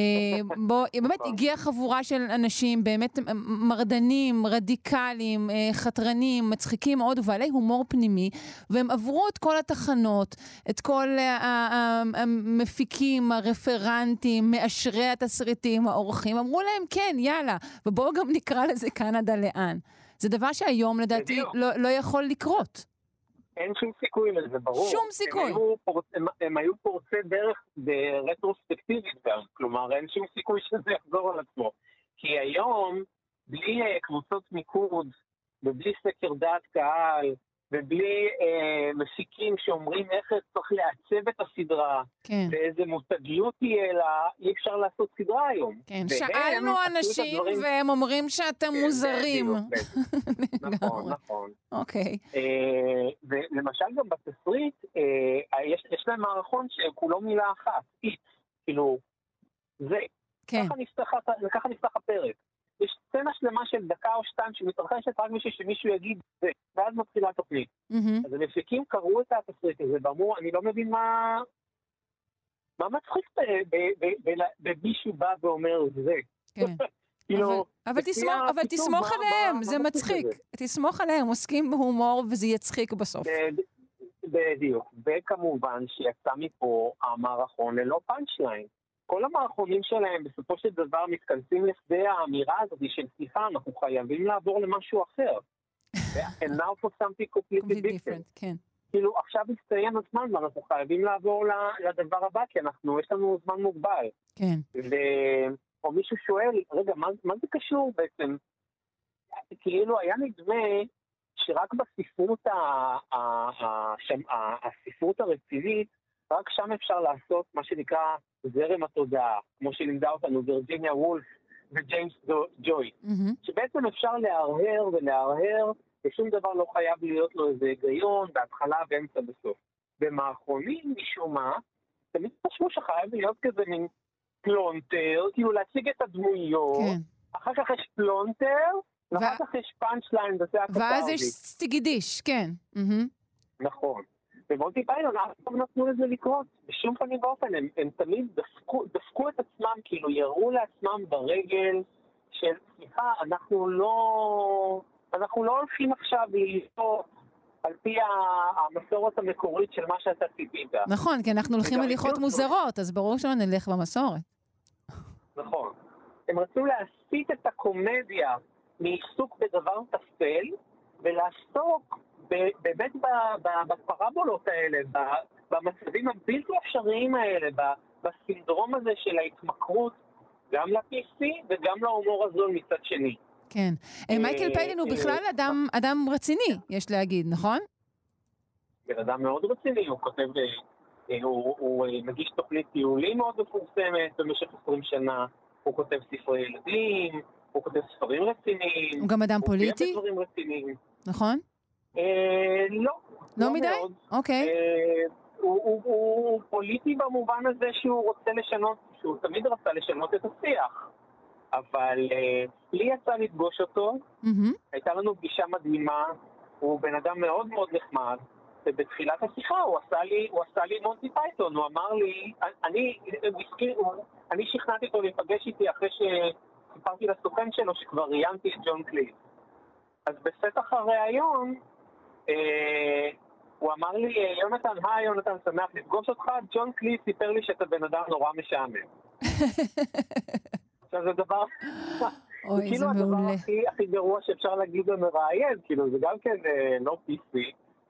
בו באמת הגיעה חבורה של אנשים באמת מרדנים, רדיקליים, אה, חתרנים, מצחיקים מאוד ובעלי הומור פנימי, והם עברו את כל התחנות, את כל אה, המפיקים, הרפרנטים, מאשרי התסריטים, האורחים, אמרו להם, כן, יאללה, ובואו גם נקרא לזה קנדה לאן. זה דבר שהיום לדעתי לא, לא יכול לקרות. אין שום סיכוי לזה, ברור. שום סיכוי. הם היו, פורצ... הם, הם היו פורצי דרך ברטרוספקטיבית גם, כלומר אין שום סיכוי שזה יחזור על עצמו. כי היום, בלי uh, קבוצות מיקוד ובלי סקר דעת קהל, ובלי אה, מפיקים שאומרים איך צריך לעצב את הסדרה, כן. ואיזה מותגיות תהיה לה, אי אפשר לעשות סדרה היום. כן, שאלנו אנשים הדברים... והם אומרים שאתם כן, מוזרים. נכון, נכון. אוקיי. אה, ולמשל גם בתסריט, אה, יש, יש להם מערכון שכולו מילה אחת, איט, כאילו, זה. כן. ככה נפתח הפרק. יש סצנה שלמה של דקה או שתיים שמתרחשת רק בשביל שמישהו יגיד זה, ואז מתחילה התוכנית. Mm-hmm. אז המפיקים קראו את התסריט הזה ואמרו, אני לא מבין מה... מה מצחיק במישהו בא ואומר זה? כן. כאילו, אבל, תסמוך, עליהם, זה מצחיק. תסמוך עליהם, עוסקים בהומור וזה יצחיק בסוף. בדיוק. וכמובן שיצא מפה המערכון ללא פאנצ' ליין. כל המערכונים שלהם בסופו של דבר מתכנסים לכדי האמירה הזאת של סליחה, אנחנו חייבים לעבור למשהו אחר. And now for something completely different. כן. כאילו, עכשיו הסתיים הזמן ואנחנו חייבים לעבור לדבר הבא, כי אנחנו, יש לנו זמן מוגבל. כן. ו... או מישהו שואל, רגע, מה, מה זה קשור בעצם? כאילו, היה נדמה שרק בספרות, ה... ה... ה... ה... הספרות הרצינית, רק שם אפשר לעשות מה שנקרא זרם התודעה, כמו שלימדה אותנו וירג'יניה וולף וג'יימס ג'וי, mm-hmm. שבעצם אפשר להרהר ולהרהר, ושום דבר לא חייב להיות לו איזה היגיון, בהתחלה, באמצע, בסוף. במערכונים, משום מה, תמיד חשבו שחייב להיות כזה מין פלונטר, כאילו להציג את הדמויות, כן. אחר כך יש פלונטר, ואחר ו... כך יש punch line, וזה הקתרזיס. ואז יש סטיגידיש, כן. Mm-hmm. נכון. ומונטי פייתון אף פעם נתנו לזה לקרות, בשום פנים ואופן, הם, הם תמיד דפקו, דפקו את עצמם, כאילו ירו לעצמם ברגל של, סליחה, אנחנו לא, אנחנו לא הולכים עכשיו להיות על פי המסורת המקורית של מה שאתה ציפית. נכון, כי אנחנו הולכים הליכות מוזרות, אז ברור שלא נלך במסורת. נכון. הם רצו להסיט את הקומדיה מעיסוק בדבר טפל, ולעסוק באמת בפרבולות האלה, במצבים הבלתי אפשריים האלה, בסינדרום הזה של ההתמכרות גם ל-PC וגם להומור הזול מצד שני. כן. אה, מייקל פיילין הוא בכלל אדם, אדם רציני, יש להגיד, נכון? בן אדם מאוד רציני, הוא כותב, אה, הוא, הוא מגיש תוכנית טיולים מאוד מפורסמת במשך 20 שנה, הוא כותב ספרי ילדים, הוא כותב ספרים רציניים. הוא גם אדם פוליטי? הוא דברים רציניים. נכון? אה, לא. לא מדי? אוקיי. אה, הוא פוליטי במובן הזה שהוא רוצה לשנות, שהוא תמיד רצה לשנות את השיח. אבל אה, לי יצא לפגוש אותו, הייתה לנו פגישה מדהימה, הוא בן אדם מאוד מאוד נחמד, ובתחילת השיחה הוא עשה לי, הוא עשה לי מונטי פייתון, הוא אמר לי, אני, אני שכנעתי אותו להיפגש איתי אחרי שסיפרתי לסוכן שלו שכבר ראיינתי את ג'ון קליף. אז בפתח הריאיון, אה, הוא אמר לי, יונתן, היי יונתן, שמח לפגוש אותך, ג'ון קליף סיפר לי שאתה בן אדם נורא משעמם. עכשיו זה דבר... אוי, זה כאילו מעולה. הדבר הכי, הכי גרוע שאפשר להגיד למראיין, כאילו זה גם כן אה, לא PC,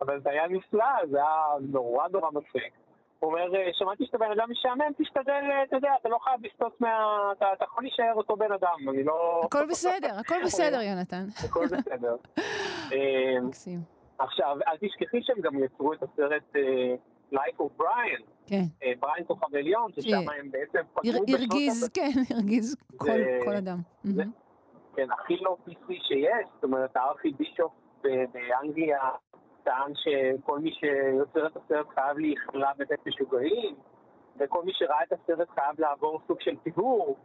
אבל זה היה נפלא, זה היה נורא נורא מצחיק. הוא אומר, אה, שמעתי שאתה בן אדם משעמם, תשתדל, אה, אתה יודע, אתה לא חייב לסטות מה... אתה, אתה יכול להישאר אותו בן אדם, אני לא... הכל בסדר, הכל בסדר, יונתן. הכל בסדר. מקסים. עכשיו, אל תשכחי שהם גם יצרו את הסרט Life of Brian, כן. אה, בריאן כוכב עליון, ששם הם בעצם פגעו בשנות הרגיז, כן, הרגיז כל- אדם. כן, הכי לא PC שיש, זאת אומרת, הארכי בישוף ב- באנגליה טען שכל מי שיוצר את הסרט חייב להיכלא בבית משוגעים, וכל מי שראה את הסרט חייב לעבור סוג של טיהור,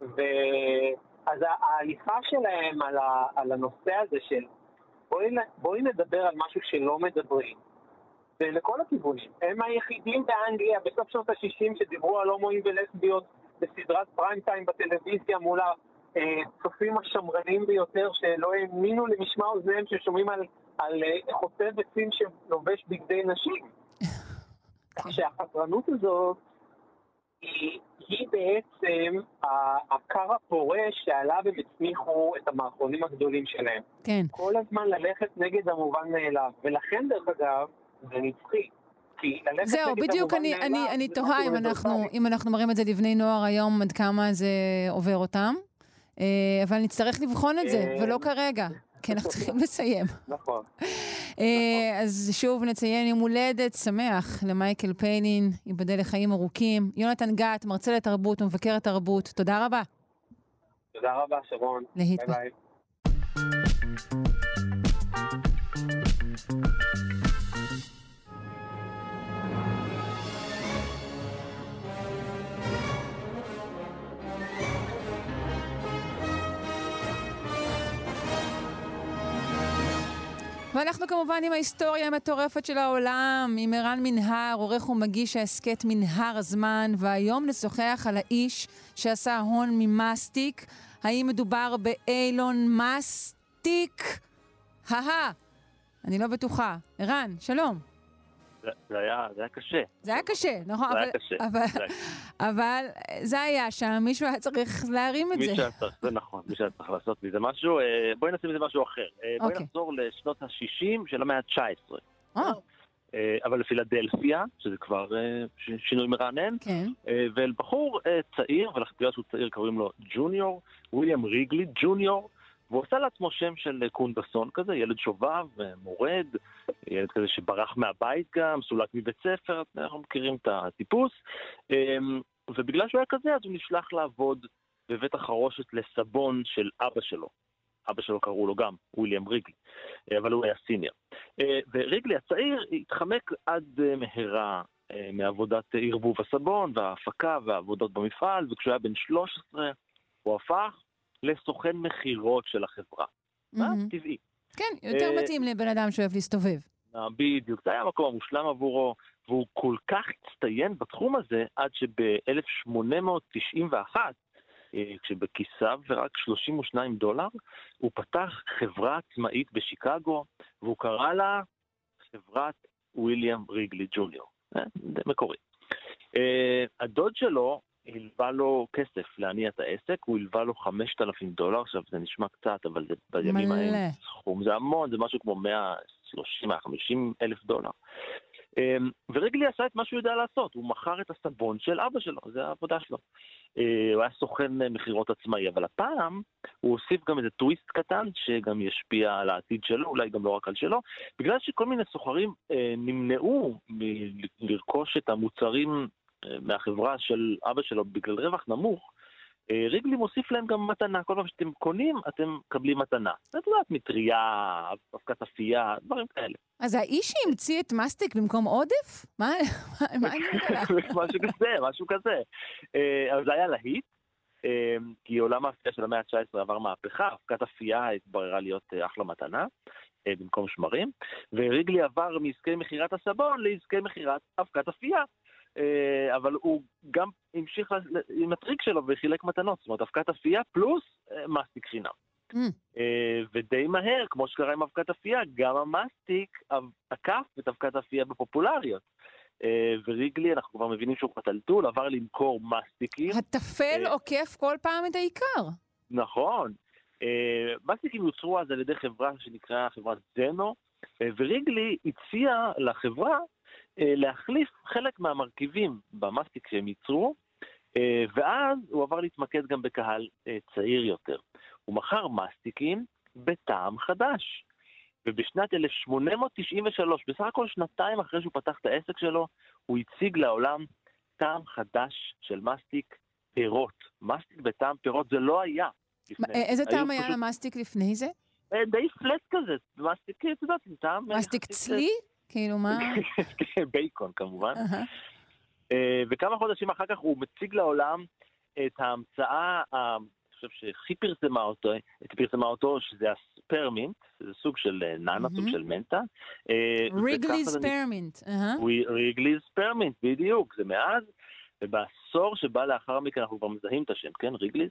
ואז ההליכה שלהם על, ה... על הנושא הזה של בואי, בואי נדבר על משהו שלא מדברים, זה לכל הכיוונים. הם היחידים באנגליה בסוף שנות ה-60 שדיברו על הומואים ולסביות בסדרת פריים טיים בטלוויזיה מול הצופים השמרנים ביותר שלא האמינו למשמע אוזניהם ששומעים על, על חוטב עצים שלובש בגדי נשים. כך שהחתרנות הזאת היא, היא בעצם הכר הפורה שעליו הם הצמיחו את המערכונים הגדולים שלהם. כן. כל הזמן ללכת נגד המובן מאליו, ולכן דרך אגב, זה נצחי. זהו, בדיוק אני, מאליו אני, אני תוהה אם אנחנו. אם אנחנו מראים את זה לבני נוער היום, עד כמה זה עובר אותם. אה, אבל נצטרך לבחון את זה, אה, ולא כרגע, כי אנחנו צריכים לסיים. נכון. אה, אז שוב נציין יום הולדת שמח למייקל פיילין, ייבדל לחיים ארוכים. יונתן גת, מרצה לתרבות ומבקר התרבות, תודה רבה. תודה רבה, שרון. להתראות. bye bye. ואנחנו כמובן עם ההיסטוריה המטורפת של העולם, עם ערן מנהר, עורך ומגיש ההסכת מנהר הזמן, והיום נשוחח על האיש שעשה הון ממאסטיק. האם מדובר באיילון מאסטיק? הא אני לא בטוחה. ערן, שלום. זה, היה, זה היה קשה. זה היה קשה, נכון? זה היה אבל- קשה. אבל, זה היה- אבל זה היה שם, מישהו היה צריך להרים את זה. מי שהיה צריך, זה נכון, מי שהיה צריך לעשות מזה משהו, אה, בואי נשים מזה משהו אחר. אה, בואי אוקיי. נחזור לשנות ה-60 של המאה ה-19. אה, אבל לפילדלפיה, שזה כבר שינוי מרענן, כן. ואל בחור צעיר, ולחקירה שהוא צעיר קוראים לו ג'וניור, וויליאם ריגלי ג'וניור, והוא עשה לעצמו שם של קונדסון כזה, ילד שובב, מורד, ילד כזה שברח מהבית גם, סולק מבית ספר, אנחנו מכירים את הטיפוס. אה, ובגלל שהוא היה כזה, אז הוא נשלח לעבוד בבית החרושת לסבון של אבא שלו. אבא שלו קראו לו גם, וויליאם ריגלי, אבל הוא היה סיניור. אה, וריגלי הצעיר התחמק עד אה, מהרה אה, מעבודת ערבוב הסבון וההפקה והעבודות במפעל, וכשהוא היה בן 13 הוא הפך לסוכן מכירות של החברה. מה? מהמם. טבעי. כן, יותר אה, מתאים לבן אדם שאוהב להסתובב. אה, בדיוק, זה היה המקום המושלם עבורו, והוא כל כך הצטיין בתחום הזה, עד שב-1891, כשבכיסיו רק 32 דולר, הוא פתח חברה עצמאית בשיקגו, והוא קרא לה חברת וויליאם ריגלי ג'וניור. אה, די מקורי. אה, הדוד שלו הלווה לו כסף להניע את העסק, הוא הלווה לו 5,000 דולר, עכשיו זה נשמע קצת, אבל זה בימים מלא. ההם סכום, זה המון, זה משהו כמו 130-150 אלף דולר. אמ, וריגלי עשה את מה שהוא יודע לעשות, הוא מכר את הסבון של אבא שלו, זה העבודה שלו. אה, הוא היה סוכן אה, מכירות עצמאי, אבל הפעם הוא הוסיף גם איזה טוויסט קטן שגם ישפיע על העתיד שלו, אולי גם לא רק על שלו, בגלל שכל מיני סוחרים אה, נמנעו מלרכוש את המוצרים מהחברה של אבא שלו בגלל רווח נמוך, אה, ריגלי מוסיף להם גם מתנה, כל פעם שאתם קונים אתם מקבלים מתנה. את יודעת, מטריה, אבקת אפייה, דברים כאלה. אז האיש שהמציא את מסטיק במקום עודף? מה אני יודעת? משהו כזה, משהו כזה. אה, אבל זה היה להיט, אה, כי עולם האפייה של המאה ה-19 עבר מהפכה, אבקת אפייה התבררה להיות אחלה מתנה, במקום שמרים, וריגלי עבר מעסקי מכירת הסבון לעסקי מכירת אבקת אפייה. אה, אבל הוא גם המשיך עם הטריק שלו וחילק מתנות, זאת אומרת אבקת אפייה פלוס אה, מסטיק חינם. Mm. אה, ודי מהר, כמו שקרה עם אבקת אפייה, גם המסטיק עקף את אבקת אפייה בפופולריות. וריגלי, אנחנו כבר מבינים שהוא חתלתול, עבר למכור מסטיקים. הטפל עוקף כל פעם את העיקר. נכון. מסטיקים יוצרו אז על ידי חברה שנקראה חברת זנו, וריגלי הציע לחברה להחליף חלק מהמרכיבים במסטיק שהם ייצרו, אה, ואז הוא עבר להתמקד גם בקהל אה, צעיר יותר. הוא מכר מסטיקים בטעם חדש. ובשנת 1893, בסך הכל שנתיים אחרי שהוא פתח את העסק שלו, הוא הציג לעולם טעם חדש של מסטיק פירות. מסטיק בטעם פירות זה לא היה. לפני. איזה טעם היה פשוט... למסטיק לפני זה? אה, די פלט כזה, מסטיק, את יודעת, עם טעם... מסטיק צלי? כאילו מה? בייקון כמובן. אה, וכמה חודשים אחר כך הוא מציג לעולם את ההמצאה, אני חושב שהכי פרסמה אותו, את פרסמה אותו, שזה הספרמינט, זה סוג של אה, נאנה, סוג של מנטה. ריגלי ספרמינט. ריגלי ספרמינט, בדיוק, זה מאז. ובעשור שבא לאחר מכן אנחנו כבר מזהים את השם, כן, ריגליס.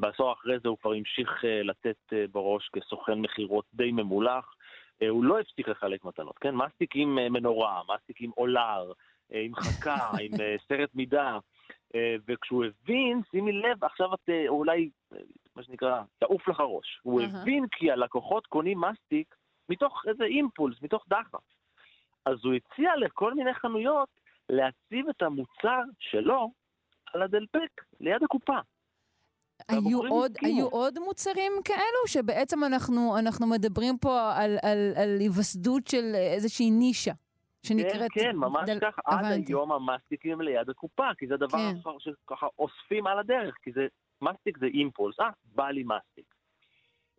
בעשור אחרי זה הוא כבר המשיך לתת בראש כסוכן מכירות די ממולח. Uh, הוא לא הפסיק לחלק מתנות, כן? מסטיק עם uh, מנורה, מסטיק עם אולר, uh, עם חכה, עם סרט מידה. וכשהוא הבין, שימי לב, עכשיו את אולי, מה שנקרא, תעוף לך ראש. הוא uh-huh. הבין כי הלקוחות קונים מסטיק מתוך איזה אימפולס, מתוך דחף. אז הוא הציע לכל מיני חנויות להציב את המוצר שלו על הדלפק, ליד הקופה. היו עוד, היו עוד מוצרים כאלו, שבעצם אנחנו, אנחנו מדברים פה על, על, על היווסדות של איזושהי נישה. שנקראת... כן, כן, ממש דל... ככה. עד היום המסטיקים ליד הקופה, כי זה הדבר כן. שככה אוספים על הדרך, כי זה, מסטיק זה אימפולס. אה, בא לי מסטיק.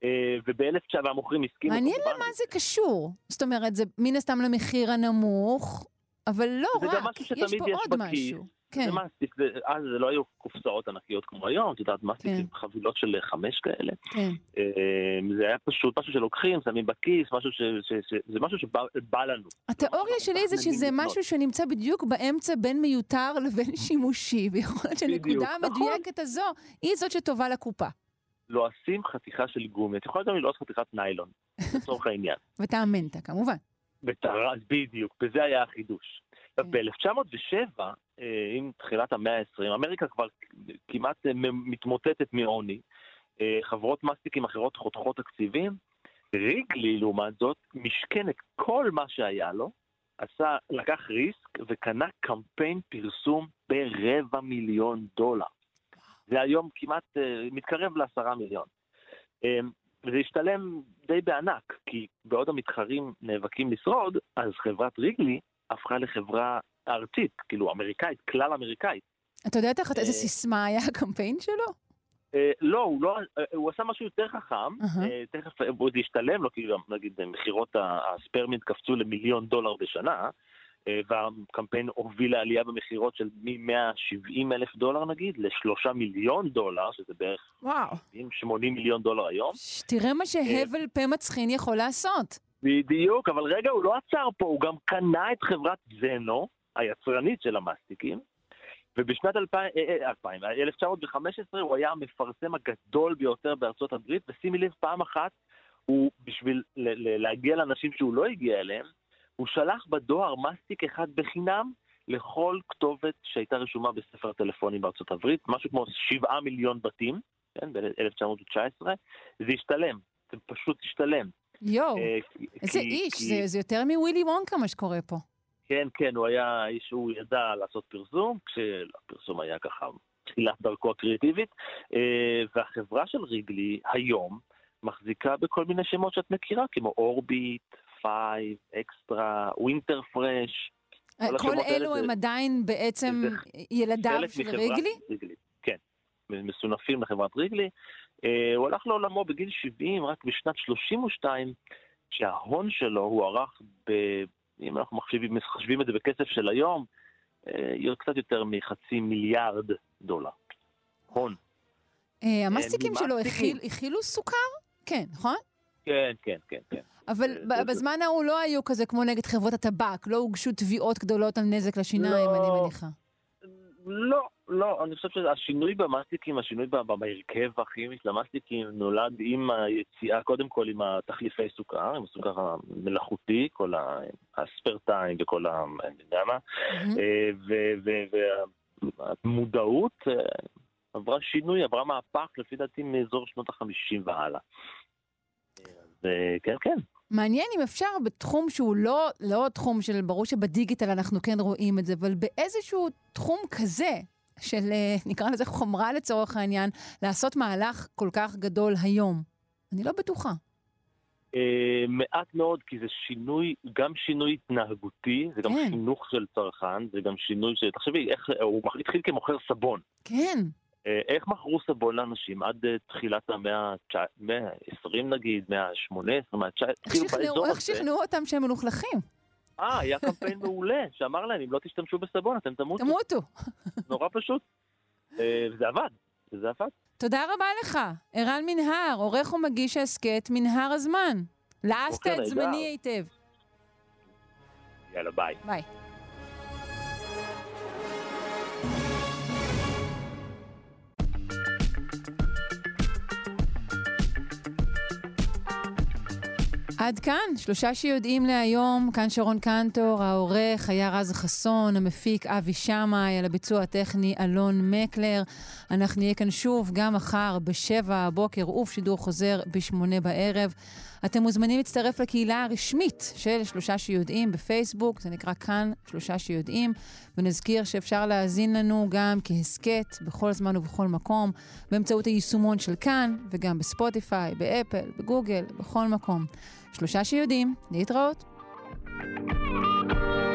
אה, ובאלף תשע והמוכרים הסכימו. מעניין למה זה קשור. זאת אומרת, זה מן הסתם למחיר הנמוך, אבל לא רק, יש פה עוד. משהו. כן. מסטיק, זה, אז זה לא היו קופסאות ענקיות כמו היום, את יודעת, מסטיק כן. חבילות של חמש כאלה. כן. אה, זה היה פשוט משהו שלוקחים, שמים בכיס, משהו ש, ש, ש, זה משהו שבא לנו. התיאוריה שלי זה שזה משהו שנמצא בדיוק באמצע בין מיותר לבין שימושי, ויכול להיות שהנקודה נכון. המדויקת הזו היא זאת שטובה לקופה. לועשים חתיכה של גומי, את יכולה גם ללעוס חתיכת ניילון, לצורך העניין. וטעמנטה, כמובן. בדיוק, וזה היה החידוש. כן. ב-1907, אה, עם תחילת המאה ה-20, אמריקה כבר כמעט אה, מתמוטטת מעוני, אה, חברות מסטיקים אחרות חותכות תקציבים, ריגלי, לעומת זאת, משכן את כל מה שהיה לו, עשה, לקח ריסק וקנה קמפיין פרסום ברבע מיליון דולר. זה היום כמעט מתקרב לעשרה מיליון. וזה השתלם די בענק, כי בעוד המתחרים נאבקים לשרוד, אז חברת ריגלי הפכה לחברה ארצית, כאילו אמריקאית, כלל אמריקאית. אתה יודע תחת איזה אה, סיסמה היה הקמפיין שלו? אה, לא, הוא לא, אה, הוא עשה משהו יותר חכם, תכף זה השתלם לו, כי נגיד מכירות הספרמינט קפצו למיליון דולר בשנה, והקמפיין הוביל לעלייה במכירות של מ-170 אלף דולר נגיד, לשלושה מיליון דולר, שזה בערך וואו. 80 מיליון דולר היום. תראה מה שהבל פה מצחין יכול לעשות. בדיוק, אבל רגע, הוא לא עצר פה, הוא גם קנה את חברת זנו, היצרנית של המסטיקים, ובשנת 2000, 2000, 1915 הוא היה המפרסם הגדול ביותר בארצות הברית, ושימי לב, פעם אחת, הוא, בשביל להגיע לאנשים שהוא לא הגיע אליהם, הוא שלח בדואר מסטיק אחד בחינם לכל כתובת שהייתה רשומה בספר הטלפונים בארצות הברית, משהו כמו 7 מיליון בתים, כן, ב-1919, זה השתלם, זה פשוט השתלם. יואו, אה, איזה איש, כי... זה, זה יותר מווילי וונקה מה שקורה פה. כן, כן, הוא היה איש שהוא ידע לעשות פרסום, כשהפרסום היה ככה תחילת דרכו הקריאטיבית, אה, והחברה של ריגלי היום מחזיקה בכל מיני שמות שאת מכירה, כמו אורביט, פייב, אקסטרה, ווינטר פרש. כל אלו הם עדיין בעצם ילדיו של ריגלי? ריגלי? מסונפים לחברת ריגלי. אה, הוא הלך לעולמו בגיל 70, רק בשנת 32, שההון שלו הוערך ב... אם אנחנו מחשבים, מחשבים את זה בכסף של היום, אה, קצת יותר מחצי מיליארד דולר. הון. אה, המסטיקים שלו הכילו סוכר? כן, נכון? כן, כן, כן, כן. אבל בזמן ההוא לא היו כזה כמו נגד חברות הטבק, לא הוגשו תביעות גדולות על נזק לשיניים, אני לא. מניחה. לא, לא, אני חושב שהשינוי במאסטיקים, השינוי בהרכב הכימי של המאסטיקים נולד עם היציאה, קודם כל עם התחליפי סוכר, עם הסוכר המלאכותי, כל הספרטיים וכל ה... אני יודע מה, אה, והמודעות אה, עברה שינוי, עברה מהפך, לפי דעתי, מאזור שנות החמישים והלאה. כן, כן. מעניין אם אפשר בתחום שהוא לא, לא תחום של, ברור שבדיגיטל אנחנו כן רואים את זה, אבל באיזשהו תחום כזה, של אה, נקרא לזה חומרה לצורך העניין, לעשות מהלך כל כך גדול היום. אני לא בטוחה. אה, מעט מאוד, כי זה שינוי, גם שינוי התנהגותי, זה גם כן. חינוך של צרכן, זה גם שינוי ש... תחשבי, איך, הוא התחיל כמוכר סבון. כן. אה, איך מכרו סבון לאנשים עד תחילת המאה ה-20 נגיד, מאה ה-18, מאה ה-19, איך כאילו באזור איך הזה. שכנעו אותם שהם מלוכלכים? אה, היה קמפיין מעולה, שאמר להם, אם לא תשתמשו בסבון, אתם תמותו. תמותו. נורא פשוט. אה, וזה עבד, וזה עבד. תודה רבה לך, ערן מנהר, עורך ומגיש ההסכת מנהר הזמן. לעסת את. זמני היטב. יאללה, ביי. ביי. עד כאן, שלושה שיודעים להיום, כאן שרון קנטור, העורך היה רז חסון, המפיק אבי שמאי, על הביצוע הטכני אלון מקלר. אנחנו נהיה כאן שוב גם מחר בשבע הבוקר ובשידור חוזר בשמונה בערב. אתם מוזמנים להצטרף לקהילה הרשמית של שלושה שיודעים בפייסבוק, זה נקרא כאן שלושה שיודעים, ונזכיר שאפשר להאזין לנו גם כהסכת בכל זמן ובכל מקום, באמצעות היישומון של כאן, וגם בספוטיפיי, באפל, בגוגל, בכל מקום. שלושה שיודעים, להתראות. thank you